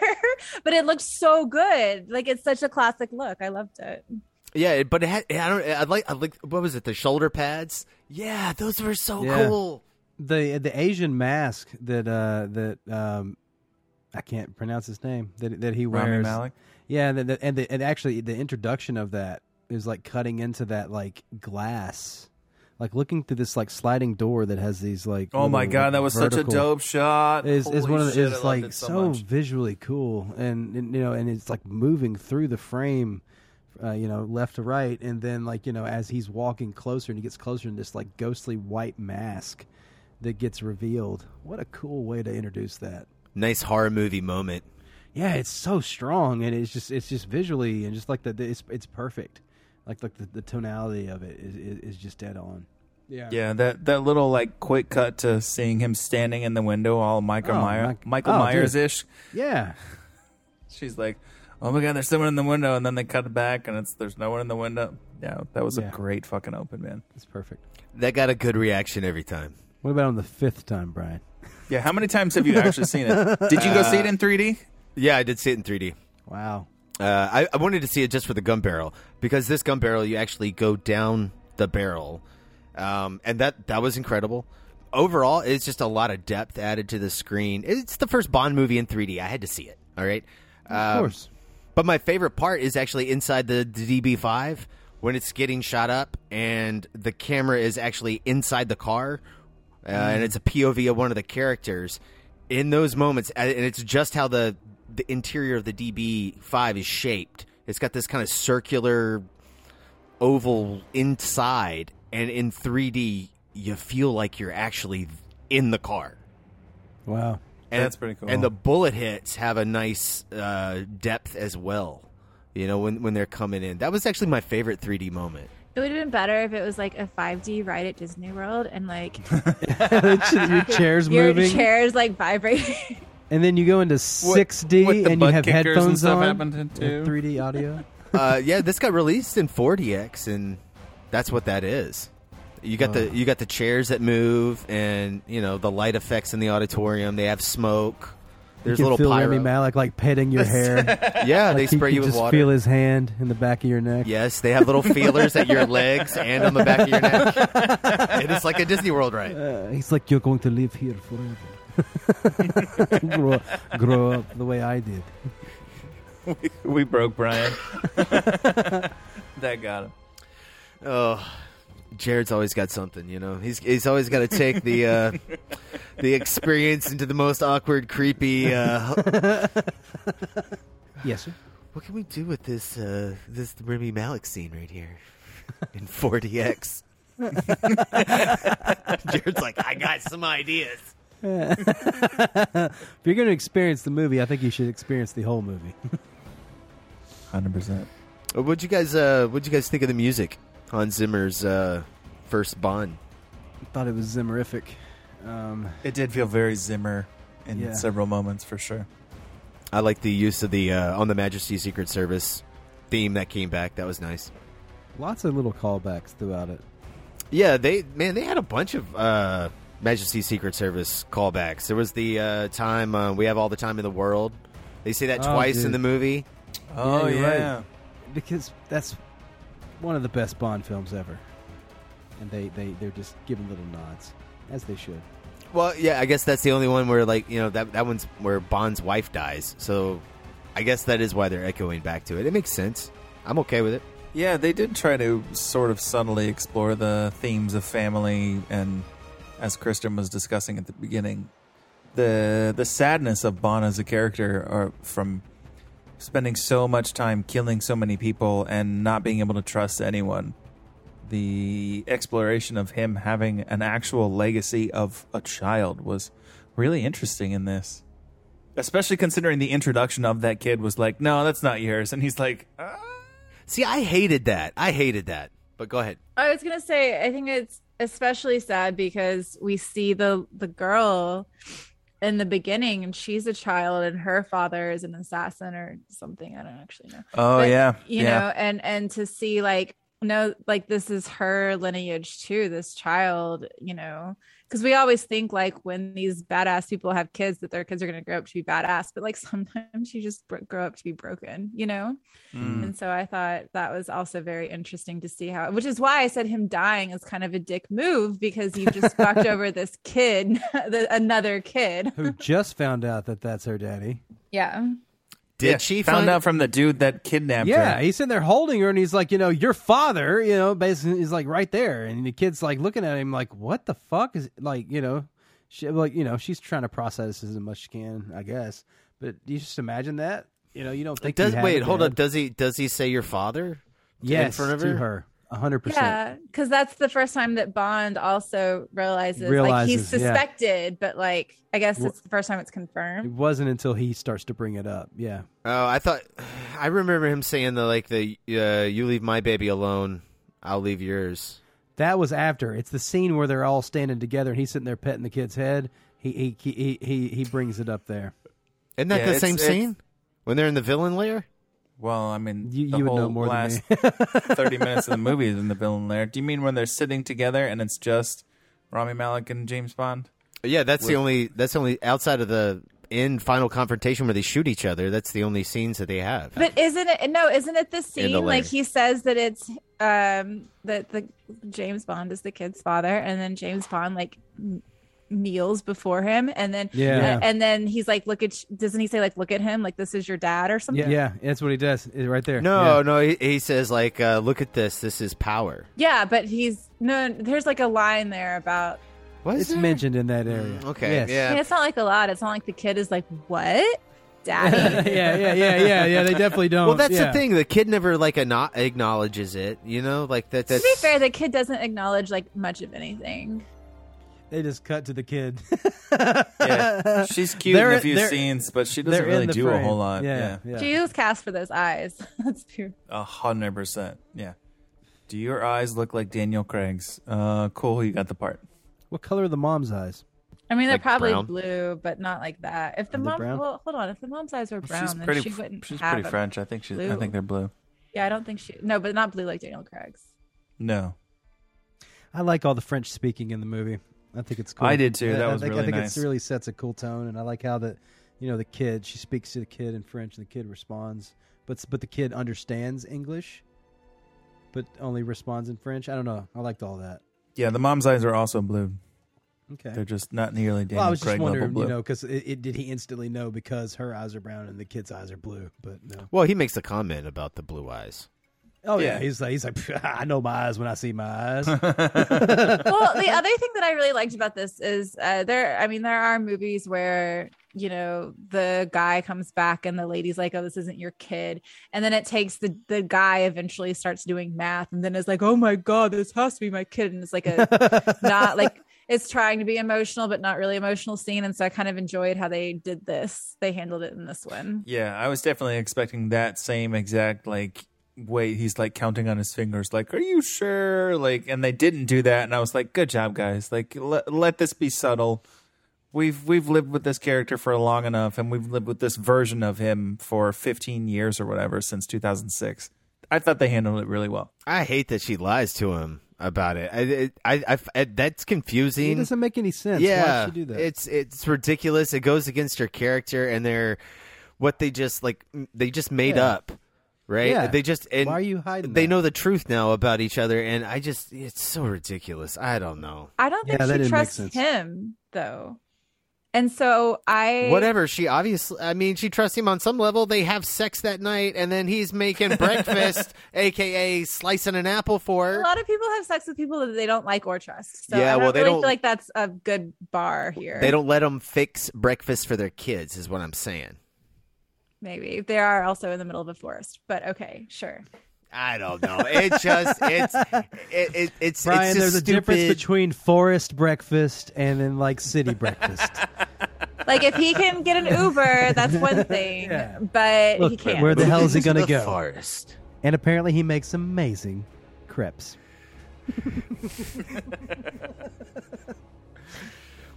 but it looked so good. Like it's such a classic look. I loved it. Yeah, but it had. I don't. I like. I like. What was it? The shoulder pads. Yeah, those were so Yeah. cool. The the Asian mask that uh that um I can't pronounce his name that that he Rami wears. Malek? Yeah, and the, and the, and actually the introduction of that is like cutting into that like glass. Like looking through this like sliding door that has these like Oh my God, that was such a dope shot. Is is one of the, is like it so so visually cool and, and you know and it's like moving through the frame, uh, you know left to right and then like you know as he's walking closer and he gets closer in this like ghostly white mask that gets revealed. What a cool way to introduce that. Nice horror movie moment. Yeah, it's so strong and it's just it's just visually and just like the, the it's it's perfect. Like like the, the tonality of it is, is is just dead on. Yeah. Yeah, that that little like quick cut to seeing him standing in the window, all Michael Oh, Myers Mike, Michael oh, Myers ish. Yeah. *laughs* She's like, "Oh my god, there's someone in the window," and then they cut it back, and it's there's no one in the window. Yeah, that was Yeah. a great fucking open, man. It's perfect. That got a good reaction every time. What about on the fifth time, Brian? Yeah, how many times have you actually seen it? Did you go see it in 3D? Yeah, I did see it in 3D. Wow. Uh, I, I wanted to see it just for the gun barrel because this gun barrel, you actually go down the barrel, um, and that that was incredible. Overall, it's just a lot of depth added to the screen. It's the first Bond movie in 3D. I had to see it. All right, Of course. But my favorite part is actually inside the, the DB5 when it's getting shot up and the camera is actually inside the car, uh, and it's a POV of one of the characters. In those moments, and it's just how the the interior of the DB5 is shaped. It's got this kind of circular oval inside, and in 3D, you feel like you're actually in the car. Wow. And, That's pretty cool. And the bullet hits have a nice uh, depth as well. You know, when when they're coming in, that was actually my favorite 3D moment. It would have been better if it was like a 5D ride at Disney World and like *laughs* Your chair's moving. your moving. chairs like vibrating. And then you go into 6D with the and you have kickers and headphones stuff on. happened with too. 3D audio. *laughs* uh, yeah, this got released in 4DX, and that's what that is. You got the you got the chairs that move, and you know the light effects in the auditorium. They have smoke. There's you can little feel pyro. Rami Malek like petting your *laughs* hair. Yeah, Like they spray can you with just water. Feel his hand in the back of your neck. Yes, they have little *laughs* feelers at your legs and on the back of your neck. *laughs* it is like a Disney World ride. Uh, he's like, you're going to live here forever. grow, grow up the way I did. we, we broke Brian. that got him. Oh, Jared's always got something, you know. He's he's always got to take the uh, *laughs* the experience into the most awkward, creepy. Uh, Yes, sir. What can we do with this uh, this Rami Malek scene right here in 4DX? *laughs* Jared's like, I got some ideas. *laughs* if you're going to experience the movie, I think you should experience the whole movie. Hundred percent. What'd you guys uh, What'd you guys think of the music? Hans Zimmer's uh, first Bond. Thought it was Zimmerific. Um, It did feel very Zimmer in Yeah. several moments for sure. I like the use of the uh, on the Majesty Secret Service theme that came back. That was nice. lots of little callbacks throughout it. Yeah, they man, they had a bunch of uh, Majesty Secret Service callbacks. There was the uh, time uh, we have all the time in the world. They say that Oh, twice dude. in the movie. Oh, you're yeah. right. because that's one of the best Bond films ever, and they they they're just giving little nods as they should. Well, yeah, I guess that's the only one where like you know that that one's where Bond's wife dies. So I guess that is why they're echoing back to it. It makes sense. I'm okay with it. Yeah, they did try to sort of subtly explore the themes of family and as Kristen was discussing at the beginning, the the sadness of Bond as a character or from spending so much time killing so many people and not being able to trust anyone. The exploration of him having an actual legacy of a child was really interesting in this. Especially considering the introduction of that kid was like, "No, that's not yours." And he's like, uh. See, I hated that. I hated that. But go ahead. I was gonna say, I think it's especially sad because we see the the girl in the beginning, and she's a child, and her father is an assassin or something. I don't actually know. Oh, yeah. you Yeah. know, and and to see like no, like this is her lineage too. This child, you know, because we always think like when these badass people have kids that their kids are gonna grow up to be badass, but like *laughs* sometimes you just grow up to be broken, you know. Mm. And so I thought that was also very interesting to see how, which is why I said him dying is kind of a dick move because you just fucked *laughs* over this kid, *laughs* the, another kid. Who just found out that that's her daddy? Yeah. Did Yeah, she found find- out from the dude that kidnapped Yeah, her? Yeah, he's sitting there holding her, and he's like, you know, your father, you know, basically, he's like right there, and the kid's like looking at him like, what the fuck is like, you know, she like, you know, she's trying to process as much as she can, I guess. But you just imagine that, you know, you don't think. Does wait? Hold up. Does he? Does he say your father? Yeah in front of to her. Her. hundred percent. Yeah, because that's the first time that Bond also realizes, like Realizes, he's yeah. suspected, but like I guess Well- it's the first time it's confirmed. It wasn't until he starts to bring it up. Yeah. Oh, I thought I remember him saying the like the uh, "You leave my baby alone, I'll leave yours." That was after. It's the scene where they're all standing together and he's sitting there petting the kid's head. He he he he, he brings it up there. Isn't that Yeah, the same scene when they're in the villain lair? Well, I mean, You- the you would whole know more than last me. *laughs* thirty minutes of the movie is in the villain lair. Do you mean when they're sitting together and it's just Rami Malek and James Bond? Yeah, that's the only that's the only outside of the end final confrontation where they shoot each other. That's the only scenes that they have. But isn't it no? Isn't it the scene the like he says that it's um that the James Bond is the kid's father, and then James Bond like m- kneels before him, and then Yeah. and then he's like, look at doesn't he say like look at him like this is your dad or something? Yeah, yeah, that's what he does right there. No, Yeah. no, he, he says like, uh, "Look at this. This is power." Yeah, but he's no. There's like a line there about. What it's mentioned in that area. okay, Yes. I mean, it's not like a lot. It's not like the kid is like what, daddy. *laughs* yeah, yeah, yeah, yeah, yeah. They definitely don't. Well, that's yeah. the thing. The kid never like ano- acknowledges it. You know, like that. to be fair, the kid doesn't acknowledge like much of anything. They just cut to the kid. Yeah, *laughs* she's cute They're- in a few scenes, but she doesn't really the do a whole lot. Yeah, Yeah, She was cast for those eyes. *laughs* That's true. a hundred percent. Yeah. Do your eyes look like Daniel Craig's? Uh, cool. You got the part. What color are the mom's eyes? I mean, they're Like probably brown? blue, but not like that. If the Are mom, well, hold on. If the mom's eyes were brown, she's then pretty. she wouldn't she's have pretty French. I think she's. I think they're blue. Yeah, I don't think she. No, but not blue like Daniel Craig's. No. I like all the French speaking in the movie. I think it's cool. I did too. I- That I was think, I think nice. it really sets a cool tone, and I like how that you know the kid she speaks to the kid in French, and the kid responds, but but the kid understands English, but only responds in French. I don't know. I liked all that. Yeah, the mom's eyes are also blue. Okay. They're just not nearly Daniel well, I was just Craig level wondering, blue. you know, because it, it, did he instantly know because her eyes are brown and the kid's eyes are blue? But no. well, he makes a comment about the blue eyes. Oh yeah, Yeah. he's like he's like I know my eyes when I see my eyes. *laughs* well, the other thing that I really liked about this is uh, there. I mean, there are movies where you know the guy comes back and the lady's like, "Oh, this isn't your kid," and then it takes the the guy eventually starts doing math and then is like, "Oh my god, this has to be my kid," and it's like a *laughs* not like it's trying to be emotional but not really emotional scene, and so I kind of enjoyed how they did this. They handled it in this one. Yeah, I was definitely expecting that same exact like way he's like counting on his fingers like are you sure like and they didn't do that and I was like good job guys like let, let this be subtle we've we've lived with this character for long enough and we've lived with this version of him for 15 years or whatever since 2006 I thought they handled it really well I hate that she lies to him about it. I, I, I, I- that's confusing. it doesn't make any sense. Yeah, Why would she do that? it's it's ridiculous. It goes against her character and their what they just like they just made Yeah. up, right? Yeah. They just and Why are you hiding They that? know the truth now about each other, and I just it's so ridiculous. I don't know. I don't think Yeah, she trusts him though, and so I Whatever she obviously, I mean, she trusts him on some level. They have sex that night, and then he's making *laughs* breakfast, aka slicing an apple for A lot of people have sex with people that they don't like or trust. So Yeah, I don't well, they really don't- feel like that's a good bar here. They don't let them fix breakfast for their kids, is what I'm saying. Maybe they are also in the middle of a forest, but okay, sure. I don't know. It just it's it, it it's Brian, it's just there's a difference between forest breakfast and then like city *laughs* breakfast. Like if he can get an Uber, that's one *laughs* thing, Yeah. but he can't. where the hell is he going to the go? Forest. And apparently, he makes amazing crepes. *laughs*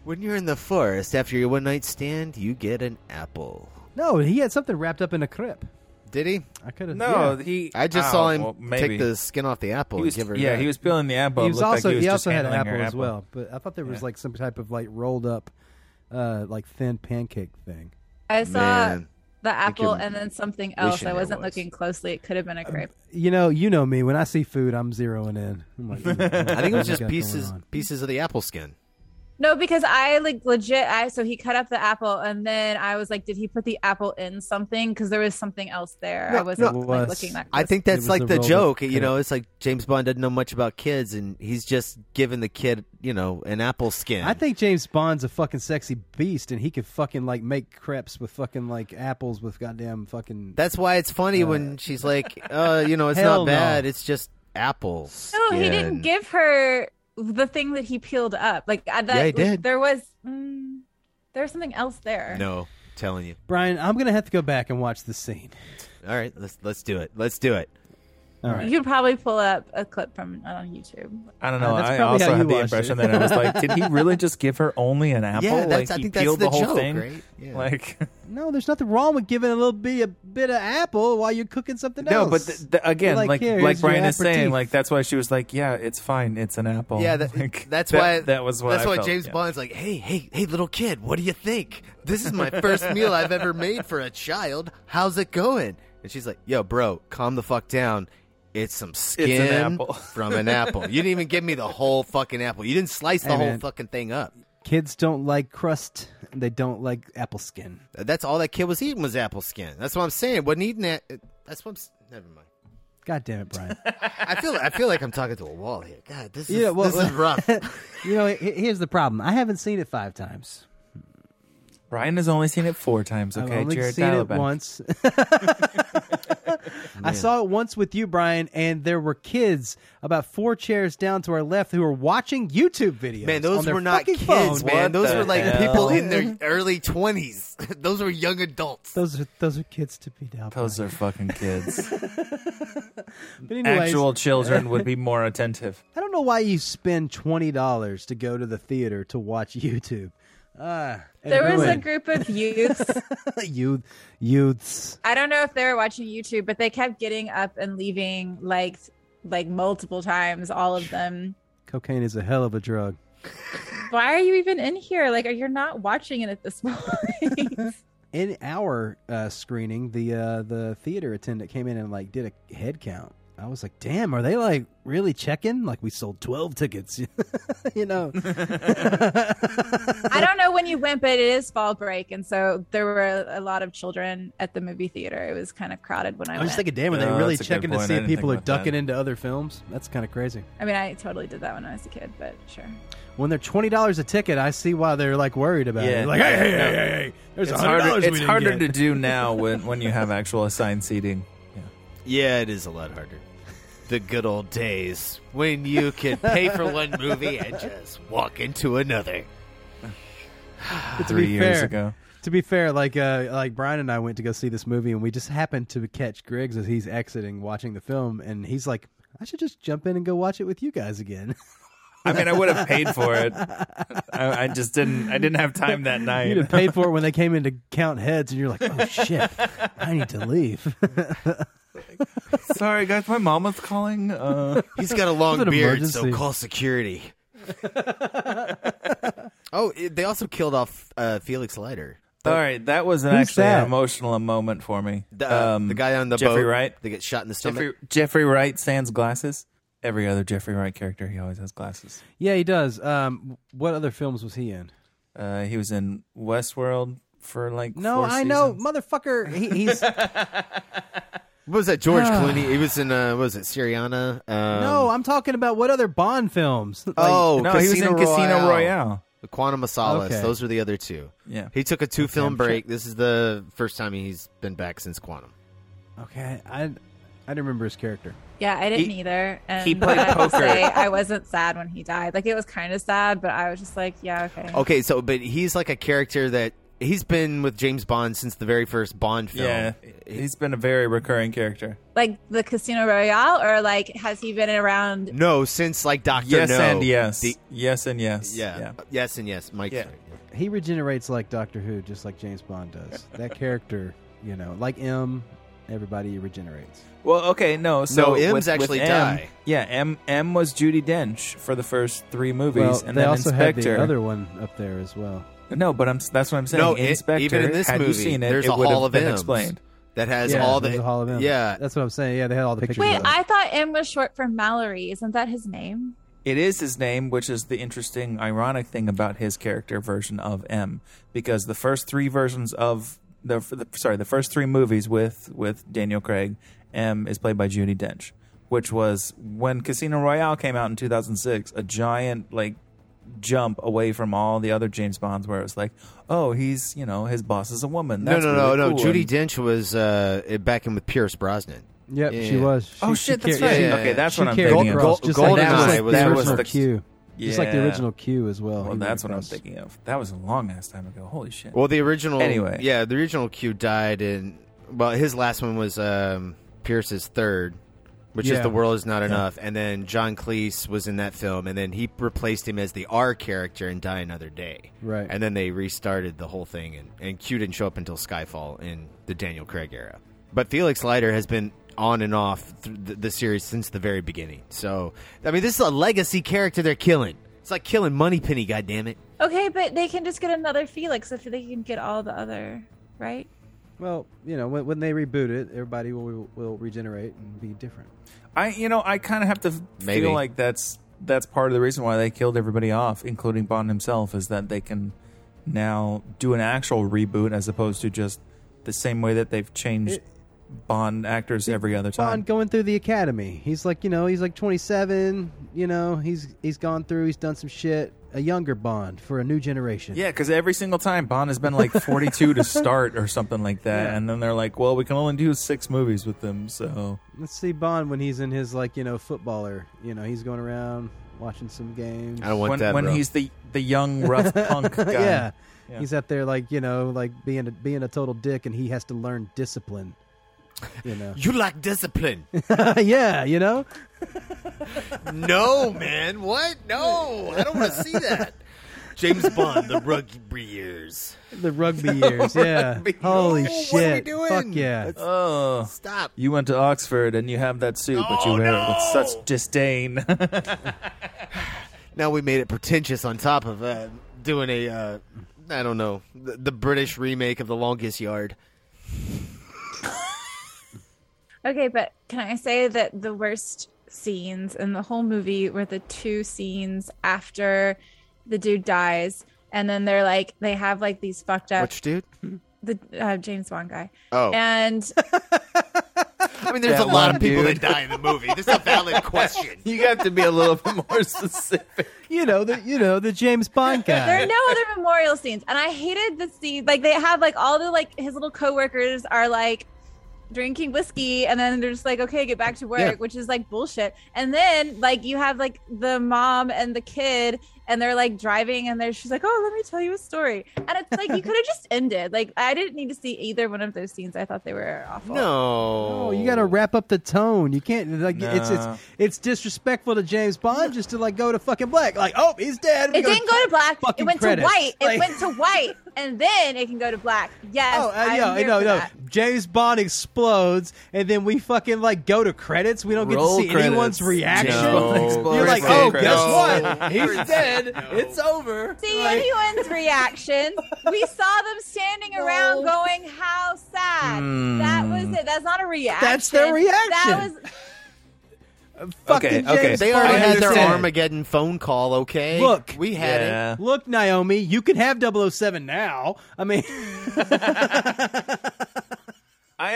When you're in the forest after your one night stand, you get an apple. No, he had something wrapped up in a crepe. Did he? I could have. no yeah. he I just oh, saw him well, take the skin off the apple was, and give her. yeah that. he was peeling the apple he was looked like also he, was he also had an handling apple her as well, but I thought there was Yeah. like some type of like rolled up, uh, like thin pancake thing. I saw Man. the apple and then something else. I wasn't was. looking closely. It could have been a crepe. You know, you know me. When I see food, I'm zeroing in. I'm like, "Mm, *laughs* I think it was just pieces pieces of the apple skin. No, because I like legit. I so he cut up the apple, and then I was like, did he put the apple in something? Because there was something else there. I wasn't no. like, Was- looking that. I think that's like the the rolled joke. You know, it's like James Bond doesn't know much about kids, and he's just giving the kid, you know, an apple skin. I think James Bond's a fucking sexy beast, and he could fucking like make crepes with fucking like apples with goddamn fucking. that's why it's funny when she's like, uh, you know, it's *laughs* Hell not no. bad. It's just apple. No, he didn't give her the thing that he peeled up. Like uh, that. Yeah, he did. There was. Mm, there was something else there. No, telling you. Brian, I'm gonna have to go back and watch this scene. All right, let's let's do it. Let's do it. All right. You could probably pull up a clip from on YouTube. I don't Uh, know. that's I probably how also you had the impression it. that I was like, did he *laughs* really just give her only an apple? Yeah, that's- like I he think that's peeled the the whole joke, thing. right? Yeah. Like *laughs* No, there's nothing wrong with giving a little bit a bit of apple while you're cooking something no, else. No, but th- th- again, Like, like here, like Brian is saying, like that's why she was like, yeah, it's fine, it's an apple. Yeah, that, *laughs* Like, that's that- why that was what that's I why felt, James yeah. Bond's like, hey, hey, hey, little kid, what do you think? This is my first meal I've ever made for a child. How's it going? And she's like, yo, bro, calm the fuck down. It's some skin apple." *laughs* from an apple. You didn't even give me the whole fucking apple. You didn't slice the Hey, whole man. fucking thing up. Kids don't like crust. They don't like apple skin. That's all that kid was eating was apple skin. That's what I'm saying. Wasn't eating that. That's what I'm. s- Never mind. God damn it, Brian. *laughs* I feel. I feel like I'm talking to a wall here. God, this is Yeah, well- this is *laughs* rough. you know, he- here's the problem. I haven't seen it five times. Brian has only seen it four times. I've Okay, only Jared, seen dial it back. once. *laughs* I saw it once with you, Brian, and there were kids about four chairs down to our left who were watching YouTube videos. Man, on those their were not fucking kids, phone. man. What those the were like hell? people in their early twenties. *laughs* those were young adults. Those are those are kids to be down. Those are fucking kids. *laughs* But anyways, Actual children would be more attentive. I don't know why you spend twenty dollars to go to the theater to watch YouTube. Ah, There was a group of youths. *laughs* youth youths. I don't know if they were watching YouTube, but they kept getting up and leaving like like multiple times. All of them. Cocaine is a hell of a drug. *laughs* Why are you even in here? Like, are you not watching it at this *laughs* point? In our uh, screening, the uh, the theater attendant came in and like did a head count. I was like, "Damn, are they like really checking? Like we sold twelve tickets, *laughs* you know?" *laughs* I don't know when you went, but it is fall break, and so there were a lot of children at the movie theater. It was kind of crowded when I, went. I went. was thinking, "Damn, are they Oh, really that's a good checking to see if people are ducking that. into other films?" That's kind of crazy. I mean, I totally did that when I was a kid, but sure. When they're twenty dollars a ticket, I see why they're like worried about Yeah, it. Like, hey, hey, no. hey, hey, hey, there's it's $100 harder. we It's harder get. to do now when when you have actual assigned seating. *laughs* Yeah. Yeah, it is a lot harder. The good old days when you could pay for *laughs* one movie and just walk into another. *sighs* Three years fair, ago. To be fair, like uh, like Brian and I went to go see this movie, and we just happened to catch Griggs as he's exiting, watching the film, and he's like, "I should just jump in and go watch it with you guys again." *laughs* I mean, I would have paid for it. *laughs* I, I just didn't. I didn't have time that night. You'd have paid for it when they came in to count heads, and you're like, "Oh shit, I need to leave." *laughs* Sorry, guys, my mom was calling. Uh, *laughs* He's got a long It's an beard, emergency. so call security. *laughs* oh, it, they also killed off uh, Felix Leiter. all right, that was an Who's actually that? an emotional moment for me. The, uh, the guy on the Jeffrey boat. Wright. They get shot in the stomach. Jeffrey, Jeffrey Wright sans glasses. Every other Jeffrey Wright character, he always has glasses. yeah, he does. Um, what other films was he in? Uh, he was in Westworld for like No, four I know, seasons. motherfucker. He, he's What was that? George *sighs* Clooney. He was in. Uh, what was it? Syriana. Um, no. I'm talking about what other Bond films? Like- Oh, No, he was Casino in Casino Royale. Royale. The Quantum of Solace. Okay. Those are the other two. Yeah. He took a two film I'm sure- break. This is the first time he's been back since Quantum. okay, I I didn't remember his character. Yeah, I didn't He- either. And he played I poker. say I wasn't sad when he died. Like it was kind of sad, but I was just like, yeah, okay. Okay, so but he's like a character that he's been with James Bond since the very first Bond film. Yeah, he's been a very recurring character. Like the Casino Royale, or like has he been around? No, since like Doctor Yes No. and yes, The- yes and yes. yeah. yes and yes. Mike. Yeah. right. He regenerates like Doctor Who, just like James Bond does. *laughs* that character, you know, like M, everybody regenerates. Well, okay, no. So No, M's with, actually with M, die. Yeah, M M was Judi Dench for the first three movies, Well, and they then also had Inspector. the other one up there as well. No, but I'm that's what I'm saying. No, it- Inspector. even in this had movie, you seen it, there's it a would Hall have of been M's. explained. That has yeah, all there's the a Hall of M. yeah. that's what I'm saying. Yeah, they had all the pictures. Wait, of it. I thought M was short for Mallory. Isn't that his name? It is his name, which is the interesting, ironic thing about his character version of M, because the first three versions of the, the sorry, the first three movies with with Daniel Craig, M is played by Judi Dench, which was when Casino Royale came out in 2006, a giant like jump away from all the other James Bonds, where it was like, oh, he's you know his boss is a woman. No, That's no, no, really no. cool. Judi Dench was uh, back in with Pierce Brosnan. Yep, Yeah. she was. Oh, shit, that's right. she- Okay, that's she what I'm thinking it of. across, Gold- like, Goldeneye just like was- the that was original the- Q. Just like the original Q as well. Well, that's what I'm thinking of. That was a long ass time ago. Holy shit. Well, the original. Anyway. yeah, the original Q died in. Well, his last one was um, Pierce's third, which is the world is not Yeah. enough, and then John Cleese was in that film, and then he replaced him as the R character in Die Another Day. Right. And then they restarted the whole thing, and, and Q didn't show up until Skyfall in the Daniel Craig era. But Felix Leiter has been on and off through the, the series since the very beginning. So, I mean, this is a legacy character they're killing. It's like killing Moneypenny, goddammit. Okay, but they can just get another Felix if they can get all the other, right? Well, you know, when, when they reboot it, everybody will will regenerate and be different. I you know I kind of have to Maybe. feel like that's that's part of the reason why they killed everybody off, including Bond himself, is that they can now do an actual reboot as opposed to just the same way that they've changed Bond actors every other time. Bond going through the academy. He's like, you know, he's like 27. You know, he's he's gone through. He's done some shit. A younger Bond for a new generation. Yeah, because every single time Bond has been like *laughs* 42 to start or something like that, Yeah. and then they're like, "Well, we can only do six movies with them." So Let's see Bond when he's in his like you know footballer. You know, he's going around watching some games. I don't want when, that, when bro. he's the the young rough *laughs* punk guy, yeah. Yeah. he's out there like you know like being a, being a total dick, and he has to learn discipline. You know. You like discipline. *laughs* yeah, you know. no, man. What? No, I don't want to see that. James Bond, the rugby years. The rugby years, yeah. *laughs* Rugby. Holy No, what are we shit! doing? Fuck yeah! Oh, Stop. You went to Oxford and you have that suit, but you wear it with such disdain. *laughs* Now we made it pretentious on top of uh, doing a, uh, I don't know, the, the British remake of The Longest Yard. Okay, but can I say that the worst scenes in the whole movie were the two scenes after the dude dies, and then they're like they have like these fucked up Which dude? the uh, James Bond guy. Oh. and *laughs* I mean, there's That a lot of people dude. that die in the movie. This is a valid *laughs* question. you have to be a little bit more specific. You know the you know the James Bond guy. there are no other memorial scenes, and I hated the scene. Like they have like all the like his little coworkers are like drinking whiskey and then they're just like okay get back to work Yeah. which is like bullshit and then like you have like the mom and the kid and they're like driving and they're she's like oh let me tell you a story and it's like you could have just ended like i didn't need to see either one of those scenes i thought they were awful No. Oh, you got to wrap up the tone. You can't like it's Nah. it's it's disrespectful to James Bond just to like go to fucking black. Like, oh, he's dead. it didn't go to black it went credits. to white Like- it went to white and then it can go to black yes *laughs* Oh, uh, I'm yeah, here no, for no. that. James Bond explodes, and then we fucking like go to credits. We don't get to see credits. anyone's reaction. No. You're like, oh, credits. guess what? He's *laughs* dead. It's over. see Like- anyone's reaction. We saw them standing around going, "How sad." Hmm. That was it. That's not a reaction. That's their reaction. That was *laughs* Fucking okay. James They already had their. Armageddon phone call, okay? Look. we had Yeah. it. Look, Naomi, you can have 007 now. I mean, I *laughs*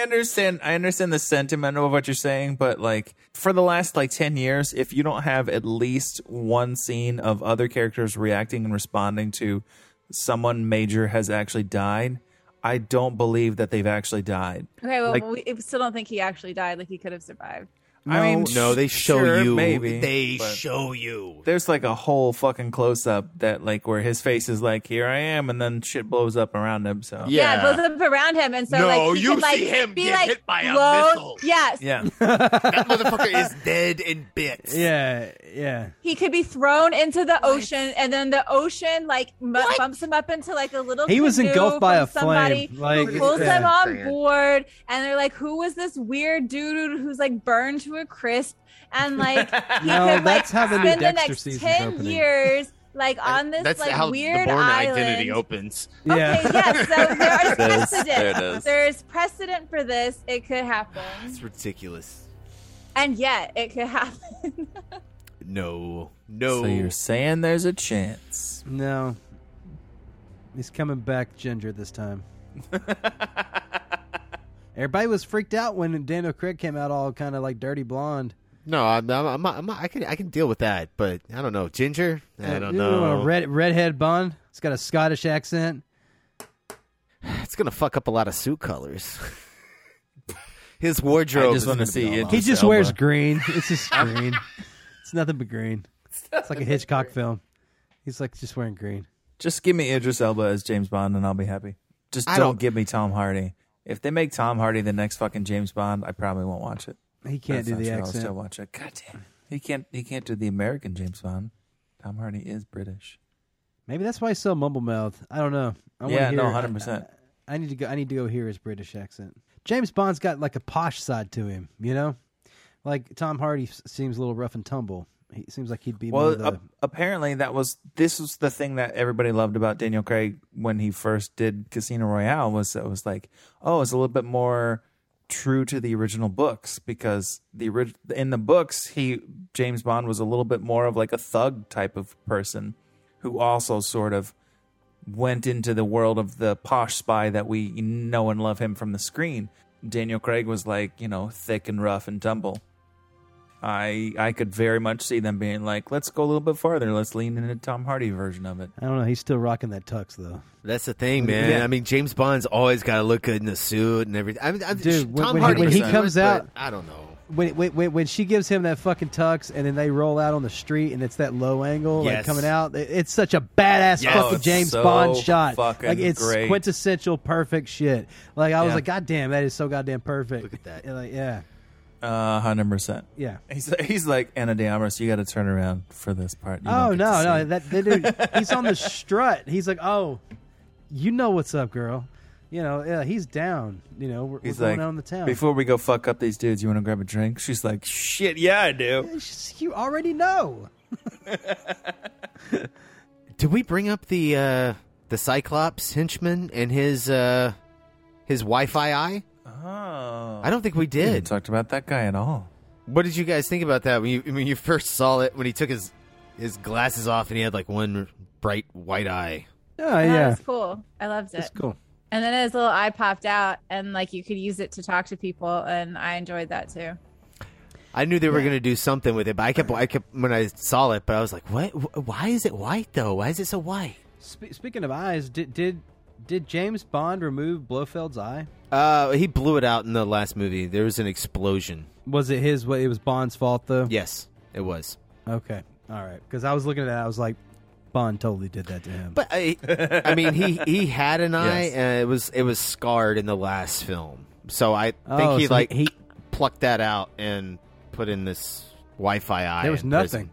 understand. I understand the sentiment of what you're saying, but like for the last like ten years, if you don't have at least one scene of other characters reacting and responding to someone major has actually died, I don't believe that they've actually died. okay. Well, Like- we still don't think he actually died. Like he could have survived. I mean, No, they show sure, you. maybe. they show you. There's like a whole fucking close up that like where his face is like, "Here I am," and then shit blows up around him. So Yeah, Yeah. it blows up around him, and so No, like he you could, like, see him be get like hit by a blown- missile. Yes, yeah. *laughs* That motherfucker is dead in bits. yeah, yeah. he could be thrown into the ocean, and then the ocean like m- bumps him up into like a little. He was canoe engulfed by from a somebody flame, like, who pulls yeah. him on board, and they're like, "Who was this weird dude who's like burned to a crisp?" And like *laughs* he No, could that's like how the new spend the next ten opening. years like on this That's like how weird the Bourne island. identity opens. Okay, Yeah. yes. So there is There it is. precedent. There it is. There's precedent for this. It could happen, It's ridiculous. and yet it could happen. *laughs* No, no. So you're saying there's a chance? No. He's coming back ginger this time. *laughs* Everybody was freaked out when Daniel Craig came out all kind of like dirty blonde. no, I'm, I'm, I'm, I'm, I can, I can deal with that, but I don't know. Ginger, I Uh, don't you know. A red redhead bun. It's got a Scottish accent. *sighs* It's gonna fuck up a lot of suit colors. *laughs* His wardrobe. I just want to see be He just Elba. wears green. It's just *laughs* green. it's nothing but green. It's like a Hitchcock film. He's like just wearing green. Just give me Idris Elba as James Bond, and I'll be happy. Just don't, don't- give me Tom Hardy. If they make Tom Hardy the next fucking James Bond, I probably won't watch it. He can't That's do not the true. I'll accent. still watch it. God damn, he can't. He can't do the American James Bond. Tom Hardy is British. Maybe that's why he's so mumble mouth. I don't know. I wanna Yeah, no, 100%. I, I need to go. I need to go hear his British accent. James Bond's got like a posh side to him, you know. Like Tom Hardy s- seems a little rough and tumble. He seems like he'd be Well, the, ap- apparently that was this was the thing that everybody loved about Daniel Craig when he first did Casino Royale was it was like, oh, it's a little bit more true to the original books because the orig- in the books he James Bond was a little bit more of like a thug type of person who also sort of went into the world of the posh spy that we know and love him from the screen. Daniel Craig was like, you know, thick and rough and tumble. I I could very much see them being like, let's go a little bit farther. Let's lean into Tom Hardy version of it. I don't know. He's still rocking that tux though. That's the thing, man. Yeah. I mean, James Bond's always got to look good in the suit and everything. I mean, I'm, Dude, when, Tom when, Hardy when he can do comes but out, I don't know. When, when when when she gives him that fucking tux, and then they roll out on the street, and it's that low angle, like coming out. it- It's such a badass Yes. fucking Oh, James so Bond shot. fucking like it's great. quintessential perfect shit. Like I was Yeah. like, God damn, that is so goddamn perfect. Look at that. Yeah, Like, yeah, hundred percent. yeah. He's he's like Ana de Armas. You got to turn around for this part. You Oh no, no, that, that dude, *laughs* he's on the strut. He's like, oh, you know what's up, girl. You know, yeah, he's down. You know, we're, He's we're going like, out on the town. before we go fuck up these dudes, you want to grab a drink? She's like, shit, yeah, I do. It's just- you already know. *laughs* Did we bring up the uh, the Cyclops henchman and his uh, his Wi-Fi eye? Oh, I don't think we We didn't did. talked about that guy at all. What did you guys think about that when you when you first saw it? When he took his his glasses off and he had like one bright white eye. Oh That yeah, was cool. I loved it. it's cool. And then his little eye popped out, and like you could use it to talk to people, and I enjoyed that too. I knew they were going to do something with it, but I kept I kept when I saw it, but I was like, what? Why is it white though? Why is it so white? Spe- speaking of eyes, did did did James Bond remove Blofeld's eye? Uh, he blew it out in the last movie. There was an explosion. Was it his? It was Bond's fault though. Yes, it was. Okay, all right. Because I was looking at that, I was like, Bond totally did that to him. But I, I mean, he he had an *laughs* eye, Yes. and it was it was scarred in the last film. So I think Oh, he so like he- plucked that out and put in this Wi-Fi eye. There was nothing. prison.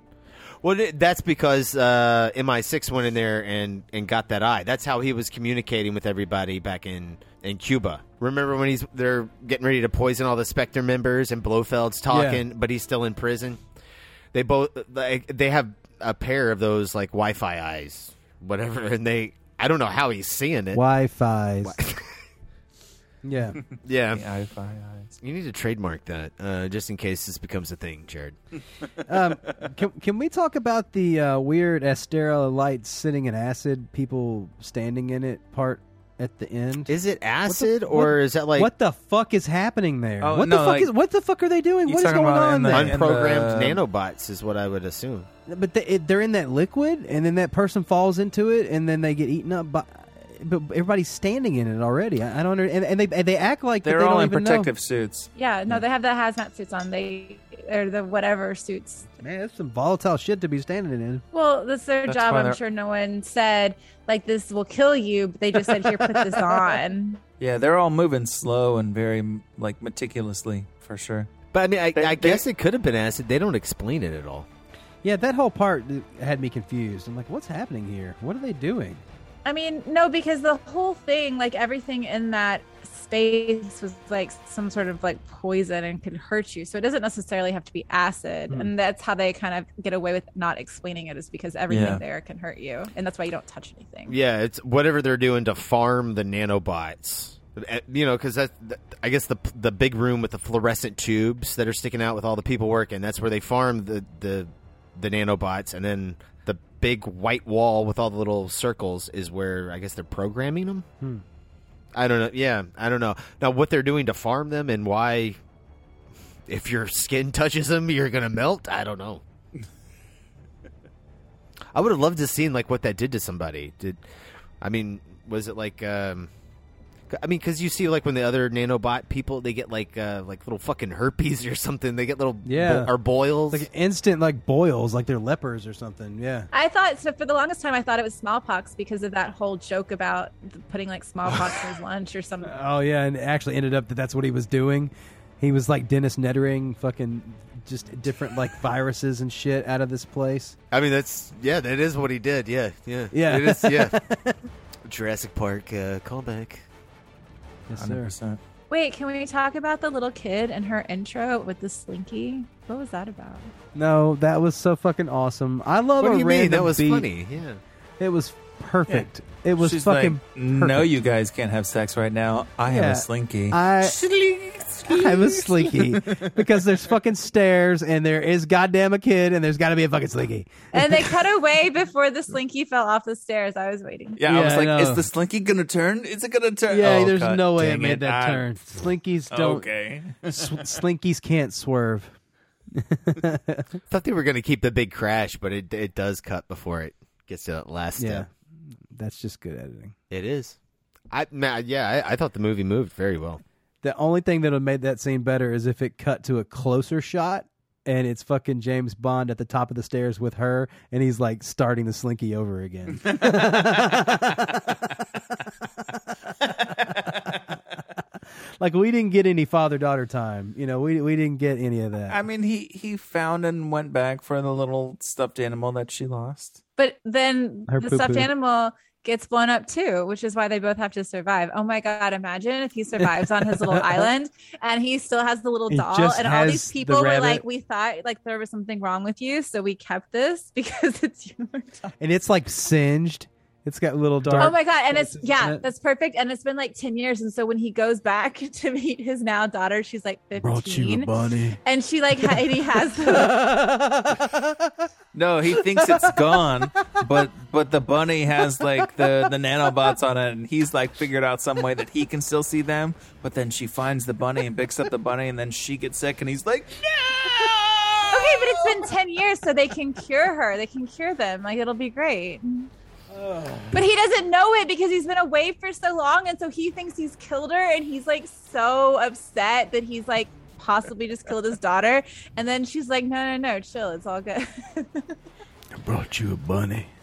Well, that's because uh, MI6 went in there and, and got that eye. That's how he was communicating with everybody back in, in Cuba. Remember when he's they're getting ready to poison all the Spectre members and Blofeld's talking, but he's still in prison. They both like, they have a pair of those like Wi-Fi eyes, whatever, and they I don't know how he's seeing it. Wi-Fi's. *laughs* *laughs* yeah. Yeah, Wi-Fi eyes. you need to trademark that uh, just in case this becomes a thing, Jared. *laughs* um, can can we talk about the uh, weird Astera lights sitting in acid, people standing in it part at the end? Is it What the- acid or is that like what the fuck is happening there? Oh, what no, the fuck like- is what the fuck are they doing? What is going on the- there? unprogrammed the- nanobots? Is what I would assume. But they, it, they're in that liquid, and then that person falls into it, and then they get eaten up by. But everybody's standing in it already. I, I don't. Under, and, and they and they act like They're they all don't in even protective know. suits. Yeah, no, they have the hazmat suits on. They or the whatever suits. Man, that's some volatile shit to be standing in. Well, that's their That's job. I'm they're- sure no one said like this will kill you, but they just said here, put this *laughs* on. Yeah, they're all moving slow and very like meticulously for sure. But I mean, I, They- I they- guess it could have been acid. They don't explain it at all. Yeah, that whole part had me confused. I'm like, what's happening here? What are they doing? I mean, no, because the whole thing, like everything in that space was like some sort of like poison and could hurt you. So it doesn't necessarily have to be acid. Hmm. And that's how they kind of get away with not explaining it is because everything Yeah. there can hurt you. And that's why you don't touch anything. Yeah, it's whatever they're doing to farm the nanobots. Uh, You know, because that, that- I guess the the big room with the fluorescent tubes that are sticking out with all the people working. That's where they farm the the the nanobots, and then the big white wall with all the little circles is where I guess they're programming them. Hmm. I don't know. Yeah, I don't know. Now, what they're doing to farm them and why, if your skin *laughs* touches them, you're gonna melt. I don't know. *laughs* I would have loved to seen like what that did to somebody. Did I mean was it like um I mean, because you see, like when the other nanobot people, they get like uh, like little fucking herpes or something. They get little Yeah. bo- or boils. like instant like boils, like they're lepers or something. Yeah. I thought so for the longest time. I thought it was smallpox because of that whole joke about putting like smallpox in his lunch or something. *laughs* Oh yeah, and it actually ended up that that's what he was doing. He was like Dennis Nedry-ing, fucking just different like *laughs* viruses and shit out of this place. I mean, that's yeah, that is what he did. Yeah, yeah, Yeah. It is. Yeah. *laughs* Jurassic Park uh, callback. Yes, Hundred sir. percent. Wait, can we talk about the little kid and her intro with the slinky? What was that about? No, that was so fucking awesome. I love What a do you mean? That was beat. funny. Yeah. It was perfect. It was She's fucking like, no, you guys can't have sex right now. I have a slinky. I *laughs* I was slinky because there's fucking stairs and there is goddamn a kid and there's got to be a fucking slinky. And they cut away before the slinky fell off the stairs. I was waiting. yeah, I was Yeah, I like, know. is the slinky gonna turn? Is it gonna turn? Yeah, Oh, there's God no way it dang made that I- turn. Slinkies don't. Okay. sw- slinkies can't swerve. *laughs* Thought they were going to keep the big crash, but it it does cut before it gets to that last Yeah, step. that's just good editing. It is. I man, yeah, I, I thought the movie moved very well. The only thing that would have made that scene better is if it cut to a closer shot and it's fucking James Bond at the top of the stairs with her and he's like starting the slinky over again. *laughs* like we didn't get any father daughter time. You know, we we didn't get any of that. I mean, he he found and went back for the little stuffed animal that she lost. But then Her the stuffed poo-poo. animal gets blown up too, which is why they both have to survive. Oh my god! Imagine if he survives on his little *laughs* island and he still has the little He doll, and all these the people were rabbit. like, "We thought like there was something wrong with you, so we kept this *laughs* because it's your doll." and it's like singed. It's got little oh dark. Oh my god! And it's yeah, it. that's perfect. And it's been like ten years, and so when he goes back *laughs* to meet his now daughter, she's like Brought you a fifteen, bunny. and she like ha- and he has *laughs* *laughs* No, he thinks it's gone, but but the bunny has like the the nanobots on it, and he's like figured out some way that he can still see them. But then she finds the bunny and picks up the bunny, and then she gets sick, and he's like, no. okay, but it's been ten years, so they can cure her. They can cure them. Like it'll be great. But he doesn't know it because he's been away for so long, and so he thinks he's killed her, and he's like so upset that he's like possibly just killed his daughter. And then she's like, "No, no, no, chill. It's all good." I brought you a bunny. *laughs*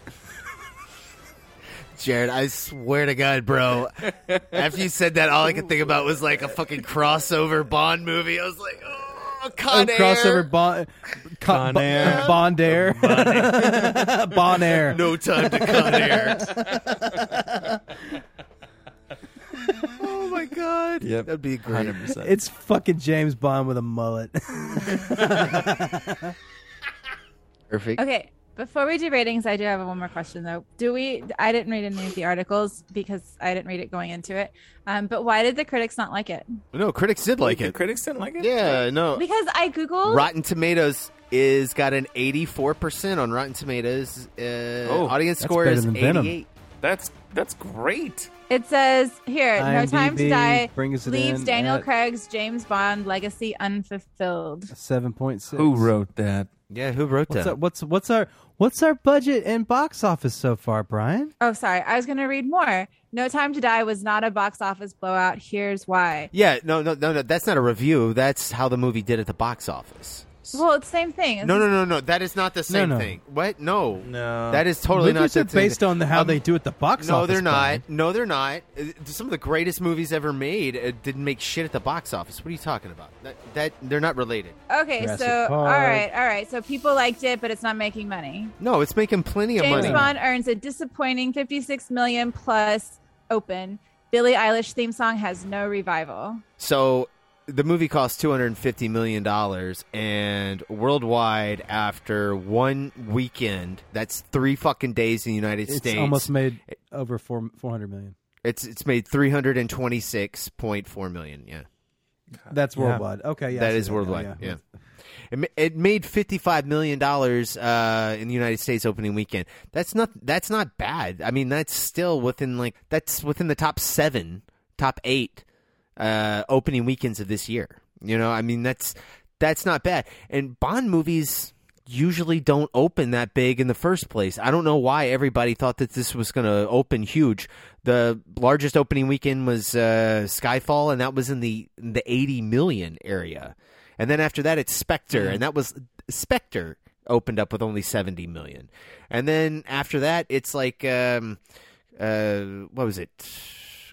Jared, I swear to God, bro. after you said that, all I could think about was like a fucking crossover Bond movie. I was like, oh, Con oh, Air. crossover Bond, Con, Con Air. Bond Air, Bon Air. *laughs* No time to Con Air. oh my God. "Yep, That'd be great. 100%." It's fucking James Bond with a mullet. *laughs* Perfect. okay, before we do ratings, I do have one more question though. Do we? I didn't read any of the articles because I didn't read it going into it. Um, but why did the critics not like it? No, critics did like the it. critics didn't like it. Yeah, no. Because I googled. Rotten Tomatoes is got an 84% on Rotten Tomatoes. Uh, Oh, audience that's score better is than Venom. 88. That's that's great. It says here, No Time to IMDb Die brings it leaves in Daniel at- Craig's James Bond legacy unfulfilled. Seven point six. Who wrote that? Yeah, who wrote What's that? our, what's what's our what's our budget and box office so far, Brian? Oh, sorry. I was going to read more. No Time to Die was not a box office blowout. Here's why. Yeah, no, no, no, no. That's not a review. That's how the movie did at the box office. Well, it's the same thing. No, no, no, no. That is not the same no. thing. What? No, No. That is totally Movies not are the same based thing. on the, how Um, they do at the box No, office. they're not. Brian. No, they're not. Some of the greatest movies ever made uh, didn't make shit at the box office. What are you talking about? That, that they're not related. Okay, Jurassic so all Park. right, all right. So people liked it, but it's not making money. No, it's making plenty of money. James. Bond earns a disappointing 56 million plus open. Billie Eilish theme song has no revival. So the movie cost two hundred and fifty million dollars, and worldwide, after one weekend, that's three fucking days in the United It's States. almost made over four four hundred million. It's it's made three hundred and twenty six point four million. Yeah, That's Yeah. worldwide. Okay, yeah, I that see worldwide. Yeah. It, ma- it made fifty five million dollars uh, in the United States opening weekend. That's not that's not bad. I mean, that's still within like that's within the top seven, top eight uh, opening weekends of this year. You know, I mean that's that's not bad. And Bond movies usually don't open that big in the first place. I don't know why everybody thought that this was going to open huge. The largest opening weekend was uh, Skyfall, and that was in the in the 80 million area. And then after that, it's Spectre, and that was Spectre opened up with only 70 million. And then after that, it's like um, uh, what was it?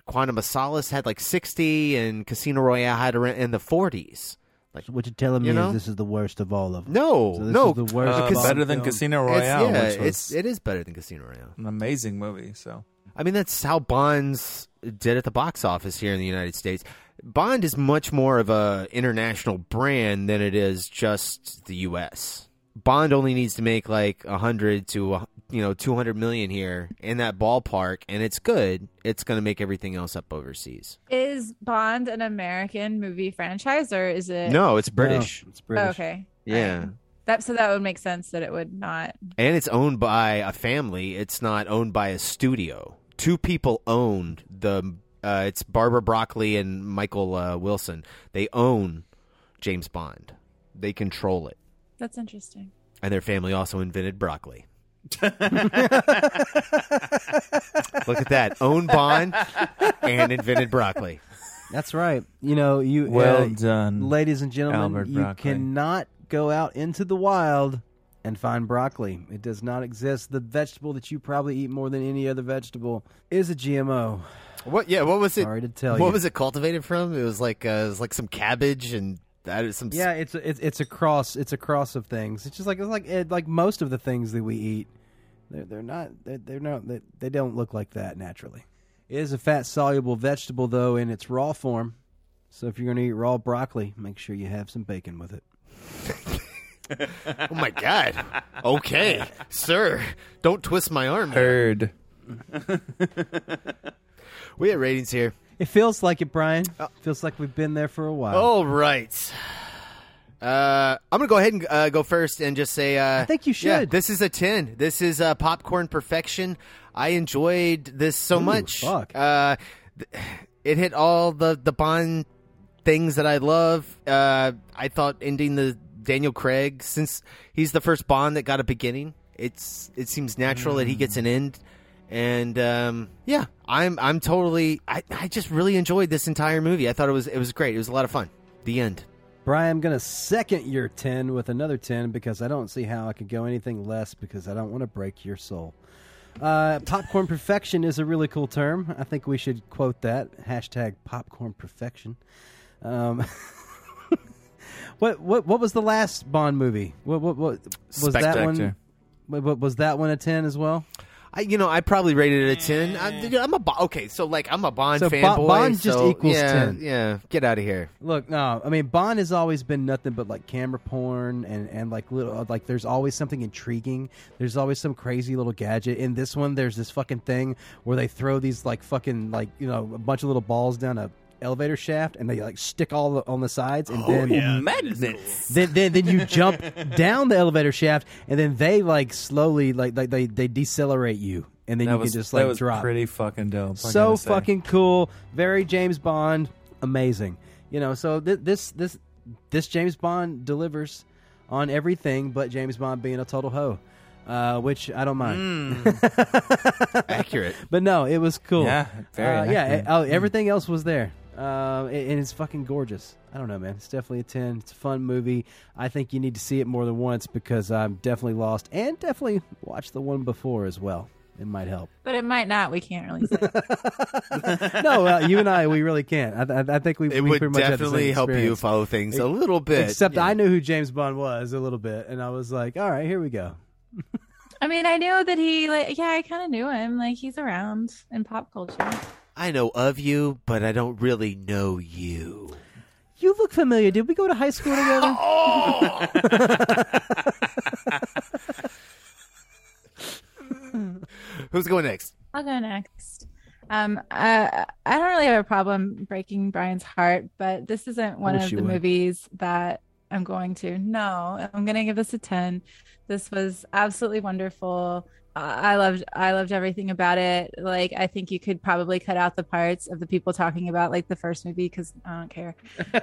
Quantum of Solace had like 60, and Casino Royale had around in the 40s. Like, What you're telling me You know? is this is the worst of all of them. no, So this no, is the worst. Uh, of all better of than them. Casino It's- Royale, yeah, which was it's it is better than Casino Royale. an amazing movie. So I mean, that's how Bond's did at the box office here in the United States. Bond is much more of a international brand than it is just the U.S. Bond only needs to make like a hundred to you know two hundred million here in that ballpark, and it's good. It's going to make everything else up overseas. Is Bond an American movie franchise or is it? No, it's British. it's Oh, okay. Yeah. That so that would make sense that it would not. and it's owned by a family. It's not owned by a studio. Two people owned the. Uh, it's Barbara Broccoli and Michael uh, Wilson. They own James Bond. They control it, That's interesting. and their family also invented broccoli. Look at that! Own Bond and invented broccoli. That's right. You know, you Well uh, done, ladies and gentlemen. Albert you Broccoli. cannot go out into the wild and find broccoli. It does not exist. The vegetable that you probably eat more than any other vegetable is a GMO. What? Yeah. What was it? Sorry to tell what you. was it cultivated from? It was like uh, it was like some cabbage and that is some. Yeah, it's a, it's it's a cross. It's a cross of things. It's just like it's like it, like most of the things that we eat. They're they're not they're, they're not they, they don't look like that naturally. It is a fat soluble vegetable though in its raw form. So if you're going to eat raw broccoli, make sure you have some bacon with it. *laughs* oh my god. Okay, sir. Don't twist my arm. Heard. *laughs* We have ratings here. It feels like it, Brian. feels like we've been there for a while. All right. Uh, I'm gonna go ahead and uh, go first and just say uh, I think you Yeah, should. this is a ten. This is uh, popcorn perfection. I enjoyed this so Ooh, much. fuck. Uh, th- it hit all the the Bond things that I love. Uh, I thought ending the Daniel Craig since he's the first Bond that got a beginning. It's it seems natural that he gets an end. And um, yeah, I'm I'm totally I, I just really enjoyed this entire movie. I thought it was it was great. It was a lot of fun. The end. Brian, I'm going to second your 10 with another 10 because I don't see how I could go anything less because I don't want to break your soul. Uh, popcorn perfection is a really cool term. I think we should quote that. Hashtag popcorn perfection. Um, *laughs* what, what what was the last Bond movie? What, what, what was that one? What, what- was that one a 10 as well? I, you know, I probably rated it a ten. I'm, eh. I'm a Bo- okay, so like I'm a Bond So Bo- fanboy. Bond just so, equals yeah, 10. Yeah, get out of here. Look, no, I mean Bond has always been nothing but like camera porn and and like little uh, like there's always something intriguing. There's always some crazy little gadget. In this one, there's this fucking thing where they throw these like fucking like you know a bunch of little balls down a elevator shaft and they like stick all the, on the sides and then magnets. *laughs* then, then then you jump *laughs* down the elevator shaft and then they like slowly like, like they they decelerate you and then that you was can just that like was drop pretty fucking dope. I so gotta say. fucking cool very james bond amazing you know so th- this this this james bond delivers on everything but james bond being a total hoe uh, which I don't mind. *laughs* Accurate. but no, it was cool. Yeah, very Uh, yeah. accurate. oh, everything else was there, uh, and and it's fucking gorgeous. I don't know, man. It's definitely a ten. It's a fun movie. I think you need to see it more than once because I'm definitely lost, and definitely watch the one before as well. It might help. *laughs* But it might not. We can't really say. *laughs* no, uh, you and I, we really can't. I, I, I think we. It we would pretty much definitely same help you follow things a little bit. Except Yeah. I knew who James Bond was a little bit, and I was like, all right, here we go. I mean, I knew that he like. Yeah, I kind of knew him. Like he's around in pop culture. I know of you, but I don't really know you. You look familiar. Did we go to high school together? *laughs* Who's going next? I'll go next. Um, uh, I don't really have a problem breaking Brian's heart, but this isn't one of the would. movies that I'm going to. No, I'm going to give this a 10. This was absolutely wonderful. I loved I loved everything about it. Like I think you could probably cut out the parts of the people talking about like the first movie because I don't care,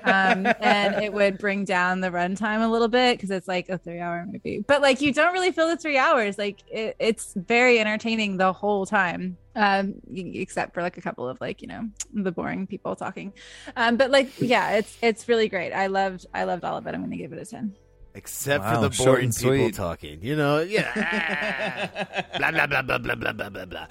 um, *laughs* and it would bring down the runtime a little bit because it's like a three hour movie. But like you don't really feel the three hours. Like it, it's very entertaining the whole time, um, except for like a couple of like you know the boring people talking. Um, but like yeah, it's it's really great. I loved I loved all of it. I'm going to give it a ten. Except Wow, for the short boring people talking. You know, yeah. *laughs* blah, blah, blah, blah, blah, blah, blah, blah, blah.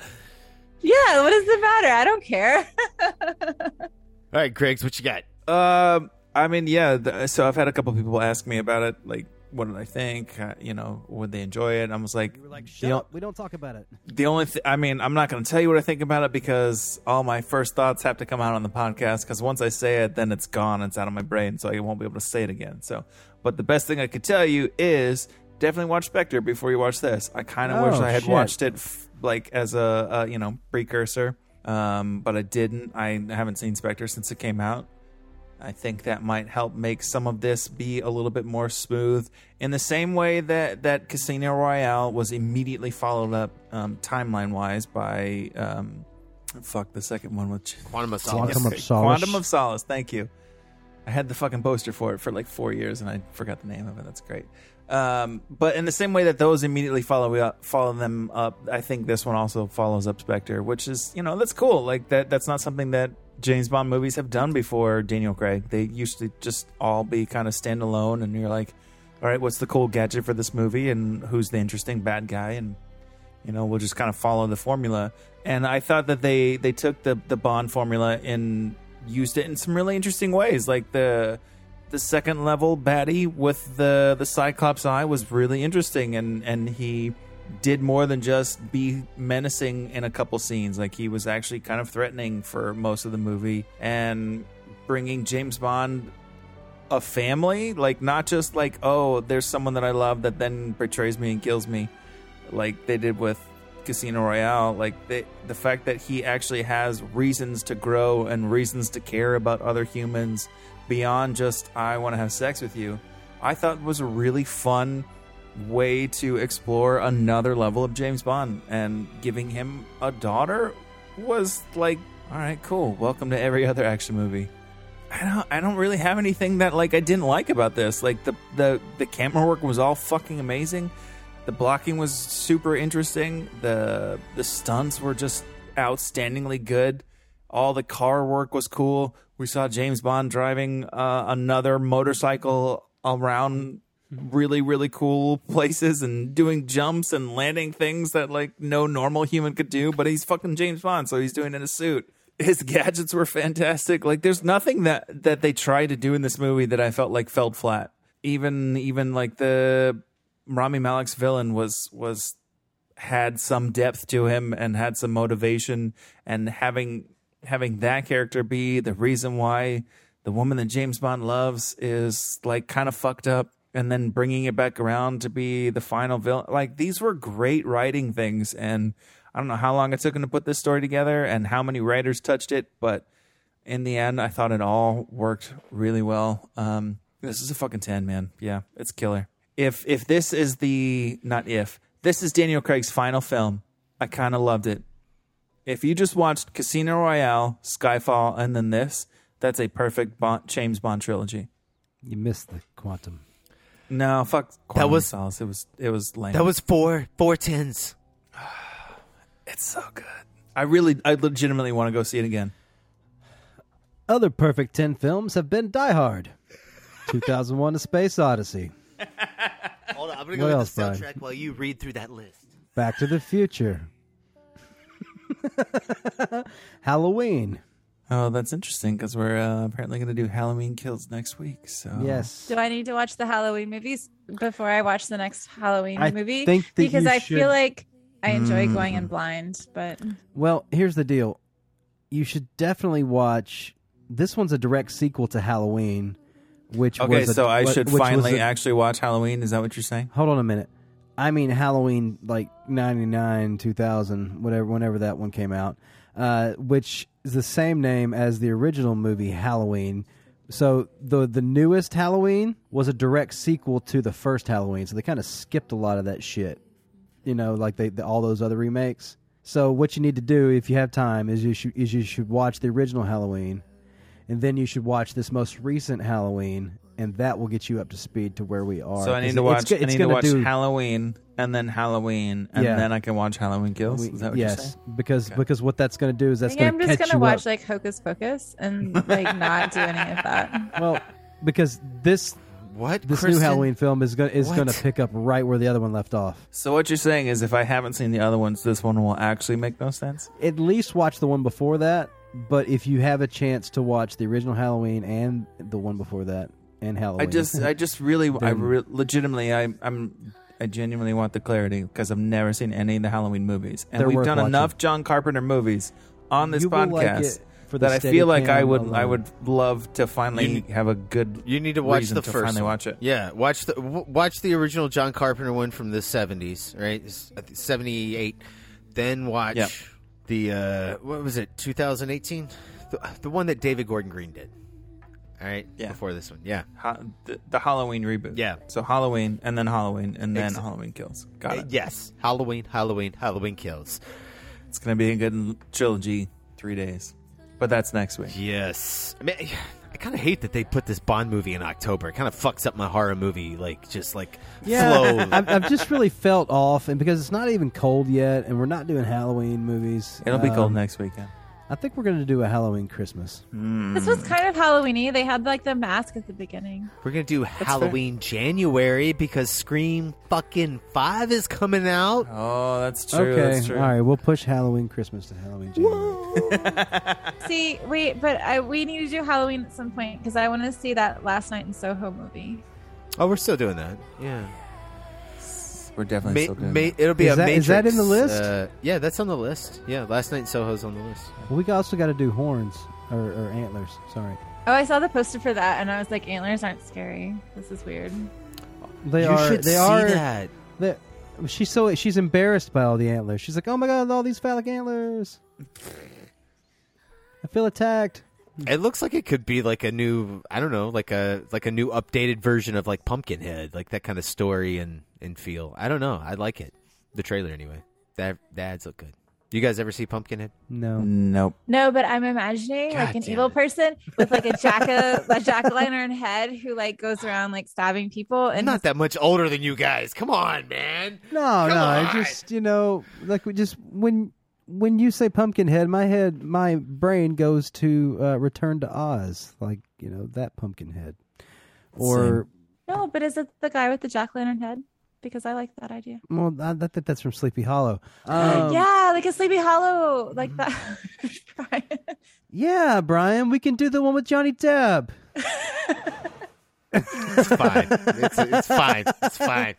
Yeah, what does it matter? I don't care. *laughs* All right, Griggs, what you got? Um, I mean, yeah. The, so I've had a couple people ask me about it. Like, what did I think? Uh, you know, would they enjoy it? I was like, Shut up. We don't talk about it. The only, th- I mean, I'm not going to tell you what I think about it because all my first thoughts have to come out on the podcast. Because once I say it, then it's gone. It's out of my brain, so I won't be able to say it again. So, but the best thing I could tell you is definitely watch Spectre before you watch this. I kind of wish Oh, I had shit. watched it f- like as a, a you know precursor, um, but I didn't. I haven't seen Spectre since it came out. I think that might help make some of this be a little bit more smooth. In the same way that, that Casino Royale was immediately followed up um, timeline wise by um, fuck the second one with Quantum of Solace. Quantum of Solace. Quantum of Solace. Thank you. I had the fucking poster for it for like four years and I forgot the name of it. That's great. Um, but in the same way that those immediately follow up, follow them up, I think this one also follows up Spectre, which is you know that's cool. Like that that's not something that James Bond movies have done before. Daniel Craig they used to just all be kind of standalone, and you're like, all right, what's the cool gadget for this movie, and who's the interesting bad guy, and you know we'll just kind of follow the formula. And I thought that they they took the the Bond formula and used it in some really interesting ways, like the the second level baddie with the the Cyclops eye was really interesting, and and he did more than just be menacing in a couple scenes. Like he was actually kind of threatening for most of the movie, and bringing James Bond a family, like not just like oh, there's someone that I love that then betrays me and kills me, like they did with Casino Royale. Like they, the fact that he actually has reasons to grow and reasons to care about other humans beyond just I want to have sex with you. I thought was a really fun way to explore another level of James Bond and giving him a daughter was like all right cool welcome to every other action movie I don't I don't really have anything that like I didn't like about this like the the the camera work was all fucking amazing the blocking was super interesting. The the stunts were just outstandingly good. All the car work was cool. We saw James Bond driving uh, another motorcycle around really really cool places and doing jumps and landing things that like no normal human could do but he's fucking James Bond so he's doing it in a suit. His gadgets were fantastic. Like there's nothing that that they tried to do in this movie that I felt like felt flat. Even even like the Rami Malek's villain was was had some depth to him and had some motivation and having having that character be the reason why the woman that James Bond loves is like kind of fucked up and then bringing it back around to be the final villain. Like these were great writing things and I don't know how long it took him to put this story together and how many writers touched it but in the end I thought it all worked really well. Um this is a fucking 10 man. Yeah it's killer if if this is the not if this is Daniel Craig's final film I kind of loved it if you just watched Casino Royale, Skyfall, and then this, that's a perfect Bond, James Bond trilogy. You missed the quantum. No, fuck. Quantum was- of Solace. It was it was lame. That was four four tens. *sighs* it's so good. I really, I legitimately want to go see it again. Other perfect 10 films have been Die Hard, 2001 A Space Odyssey, Hold on, I'm gonna What go with else, the Brian? soundtrack while you read through that list. Back to the Future, *laughs* Halloween. Oh, that's interesting because we're uh, apparently going to do Halloween Kills next week. So Yes. Do I need to watch the Halloween movies before I watch the next Halloween I movie? think that because you I should- feel like I enjoy Mm. going in blind, but Well, here's the deal. You should definitely watch. This one's a direct sequel to Halloween, which Okay, was a- so I should which was finally a- actually watch Halloween. Is that what you're saying? Hold on a minute. I mean Halloween, like ninety nine, two thousand, whatever, whenever that one came out, uh, which is the same name as the original movie Halloween. So the the newest Halloween was a direct sequel to the first Halloween. So they kind of skipped a lot of that shit. You know, like they, the, all those other remakes. So what you need to do if you have time is you should is you should watch the original Halloween, and then you should watch this most recent Halloween, and that will get you up to speed to where we are. So I need 'Cause to it's watch. I need to gonna watch do- Halloween and then Halloween and Yeah. then I can watch Halloween Kills. Is that what yes, you're saying? because because what that's going to do is that's I that's think going I'm just gonna watch up. like Hocus Pocus and like not do any of that. *laughs* well, because this what this Kristen? new Halloween film is going is What? going to pick up right where the other one left off. So what you're saying is, if I haven't seen the other ones, this one will actually make no sense. At least watch the one before that. But if you have a chance to watch the original Halloween and the one before that and Halloween, I just, I just really, I re- legitimately, I, I'm, I genuinely want the clarity because I've never seen any of the Halloween movies, and They're we've worth done watching. enough John Carpenter movies on this You will like podcast it for the that I feel like I Steadicam would, I alone. would love to finally You- have a good. You need to watch reason the to first finally one. watch it. Yeah, watch the w- watch the original John Carpenter one from the seventies, right? It's, I think, Seventy eight. Then watch Yep. The uh, what was it? Two thousand eighteen. The, the one that David Gordon Green did. All right, Yeah. before this one, yeah. Ha- the, the Halloween reboot. Yeah. So Halloween and then Halloween and then Halloween Kills. Got Uh, it. Yes, Halloween, Halloween, Halloween kills. It's gonna be a good trilogy. Three days, but that's next week. Yes, I, mean, I kind of hate that they put this Bond movie in October. It kind of fucks up my horror movie, like just like Yeah, flow. I've, I've just really felt off, and because it's not even cold yet, and we're not doing Halloween movies. It'll be cold um, next weekend. I think we're going to do a Halloween Christmas. Hmm. This was kind of Halloweeny. They had like the mask at the beginning. We're gonna do Halloween January because Scream fucking five is coming out. Oh, that's true. okay, That's true. all right, we'll push Halloween Christmas to Halloween January. *laughs* See, wait, but I, we need to do Halloween at some point because I want to see that Last Night in Soho movie. Oh, we're still doing that. Yeah, We're definitely Ma- still doing. ma- that. it'll be Is a that- is that in the Matrix, list? Uh, yeah, that's on the list. Yeah, last night in Soho's on the list. Well, we also got to do horns or, or antlers. Sorry, Oh, I saw the poster for that, and I was like, antlers aren't scary. This is weird. they You are. should they see are. that. they- she's so she's embarrassed by all the antlers. She's like, "Oh my god, all these phallic antlers! I feel attacked." It looks like it could be like a new, I don't know, like a like a new updated version of like Pumpkinhead, like that kind of story and and feel. I don't know. I like it. The trailer anyway. That the ads look good. You guys ever see Pumpkinhead? No, Nope. No, but I'm imagining like an evil it. person with like a jack *laughs* a jack o' lantern head who like goes around like stabbing people. I'm And not that much older than you guys. Come on, man. No, Come no, I just you know, like we just when when you say Pumpkinhead, my head, my brain goes to uh, Return to Oz, like you know that Pumpkinhead, or no, but is it the guy with the jack lantern head? Because I like that idea. well, I, I think that's from Sleepy Hollow. Um, yeah, like a Sleepy Hollow, like that. *laughs* yeah, Brian, we can do the one with Johnny Depp. *laughs* It's fine. It's, it's fine. It's fine.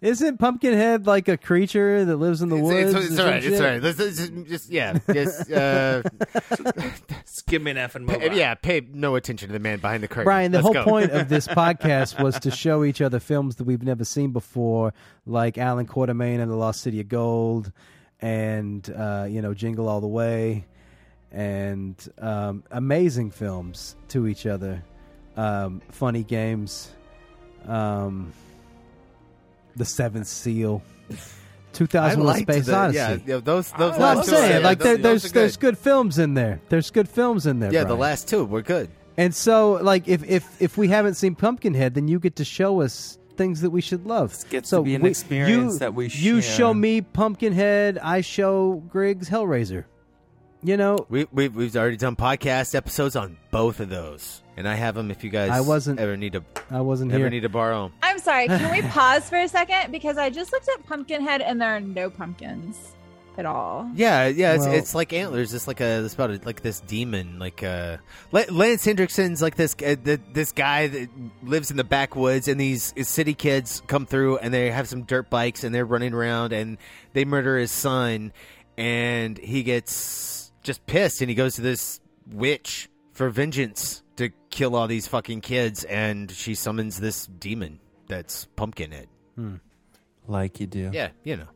Isn't Pumpkinhead like a creature that lives in the woods? It's, it's, it's or all. It's all right. Let's, let's just, just yeah, just uh, Just give me an F and move pay, on. yeah. Pay no attention to the man behind the curtain. Brian, the Let's whole go. point of this *laughs* podcast was to show each other films that we've never seen before, like Allan Quatermain and the Lost City of Gold, and uh, you know Jingle All the Way, and um, amazing films to each other, um, funny games, um, The Seventh Seal, *laughs* Two I Thousand One liked Space the- Odyssey. Yeah, yeah, those those No, I'm two saying are- yeah, like those- there, those there's are there's good. good films in there. There's good films in there. Yeah, the last two were good. And so, like, if if if we haven't seen Pumpkinhead, then you get to show us things that we should love. gets so to be an we- experience you, that we You show me Pumpkinhead, I show Griggs Hellraiser. You know, We, we we've already done podcast episodes on both of those, and I have them. If you guys I wasn't- ever need to I wasn't ever here. need to borrow 'em. I'm sorry. Can we *laughs* pause for a second because I just looked at Pumpkinhead and there are no pumpkins at all. Yeah, yeah, it's, Well- it's like antlers. It's like a it's about a, like this demon, like uh, La- Lance Henriksen's like this uh, th- this guy that lives in the backwoods, and these city kids come through, and they have some dirt bikes, and they're running around, and they murder his son, and he gets just pissed, and he goes to this witch for vengeance to kill all these fucking kids, and she summons this demon that's Pumpkinhead. Like you do. Yeah, you know.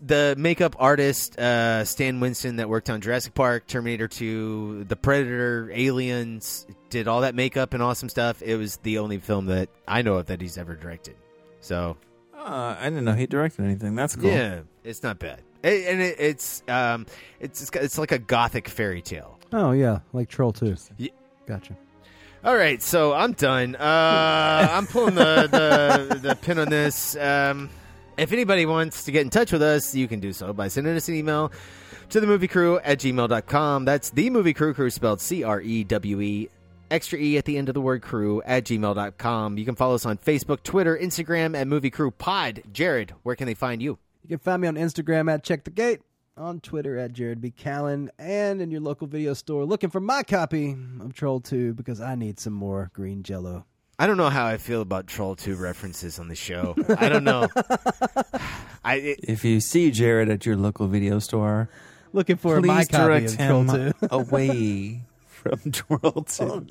The makeup artist uh, Stan Winston that worked on Jurassic Park, Terminator 2, The Predator, Aliens, did all that makeup and awesome stuff. It was the only film that I know of that he's ever directed. So Uh, I didn't know he directed anything. That's cool. Yeah, it's not bad, It- and it, it's um, it's it's, like a gothic fairy tale. Oh yeah, like Troll Two. Ye- Gotcha. All right, so I'm done. Uh, I'm pulling the, the *laughs* the pin on this. Um, if anybody wants to get in touch with us, you can do so by sending us an email to the movie crew at gmail.com. That's the movie crew, crew spelled C R E W E, extra E at the end of the word crew at gmail.com. You can follow us on Facebook, Twitter, Instagram at Movie Crew Pod. Jared, where can they find you? You can find me on Instagram at Check the Gate, on Twitter at Jared B. Callen, and in your local video store looking for my copy of Troll 2 because I need some more green jello. I don't know how I feel about Troll 2 references on the show. I don't know. *laughs* I it, If you see Jared at your local video store, Looking for my copy of Troll 2. *laughs* away from Troll 2. All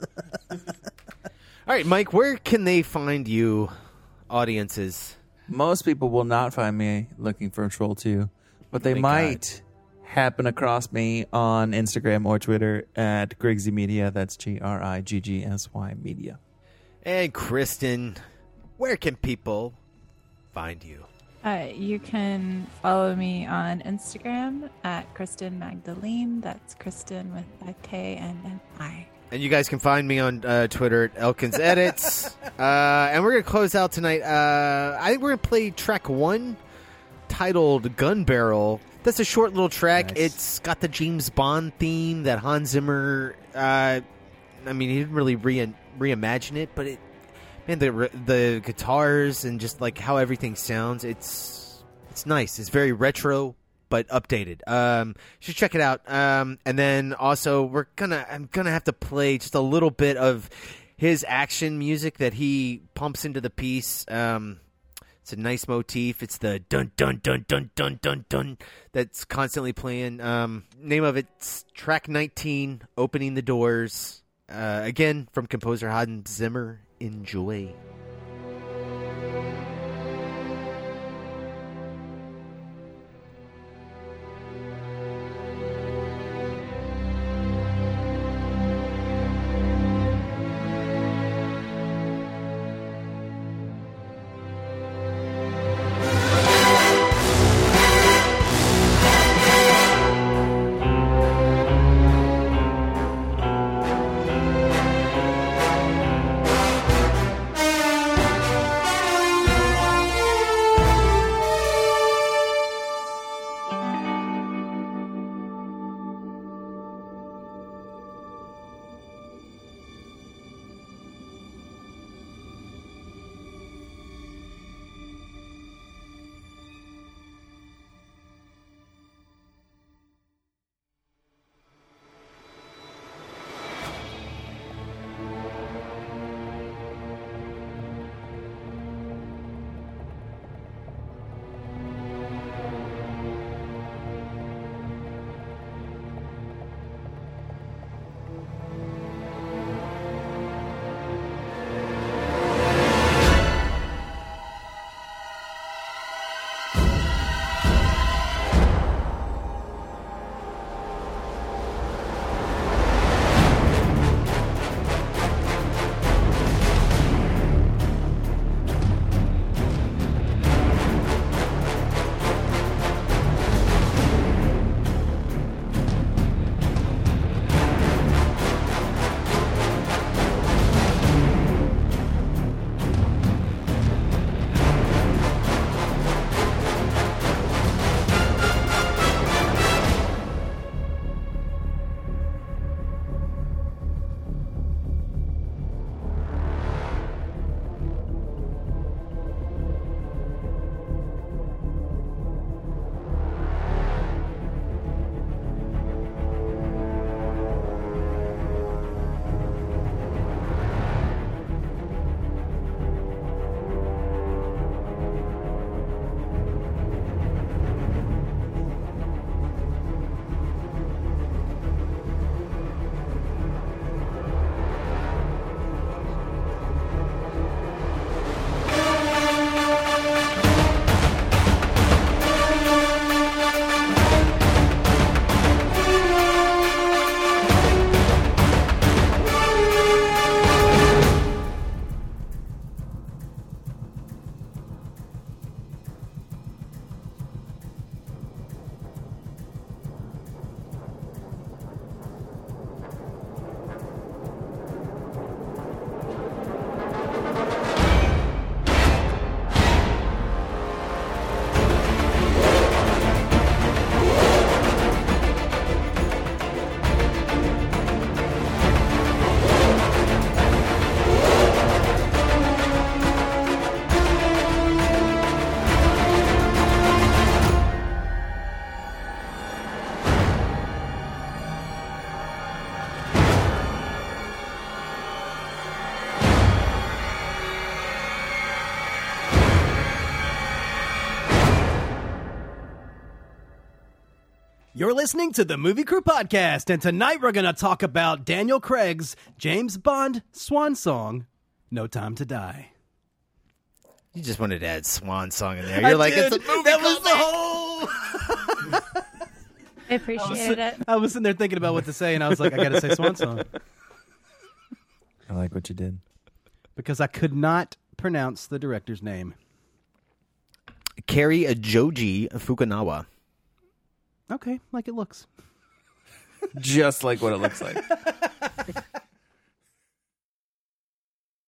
right, Mike, where can they find you, audiences? Most people will not find me looking for Troll 2, but they Thank might happen across me on Instagram or Twitter at Griggsy Media. That's G R I G G S Y Media. And Kristen, where can people find you? Uh, you can follow me on Instagram at Kristen Magdalene. That's Kristen with a K and an I. And you guys can find me on uh, Twitter at Elkins Edits. *laughs* uh, and we're going to close out tonight. Uh, I think we're going to play track one titled Gun Barrel. That's a short little track. It's got the James Bond theme that Hans Zimmer. Uh, I mean, he didn't really re- reimagine it, but it, man, the the guitars and just like how everything sounds, it's it's nice. It's very retro but updated. Um, should check it out. Um, and then also we're gonna I'm gonna have to play just a little bit of his action music that he pumps into the piece. Um, it's a nice motif. It's the dun dun dun dun dun dun dun that's constantly playing. Um, name of it's track 19, opening the doors. Uh, again from composer Hans Zimmer. Enjoy. You're listening to the Movie Crew Podcast, and tonight we're going to talk about Daniel Craig's James Bond swan song, No Time to Die. You just wanted to add Swan Song in there. You're like, did. it's a movie. That was the whole. I appreciate it. I was sitting there thinking about what to say, and I was like, I got to say swan song I like what you did. because I could not pronounce the director's name. Cary Joji Fukunawa okay, like it looks. Just like what it looks like. *laughs*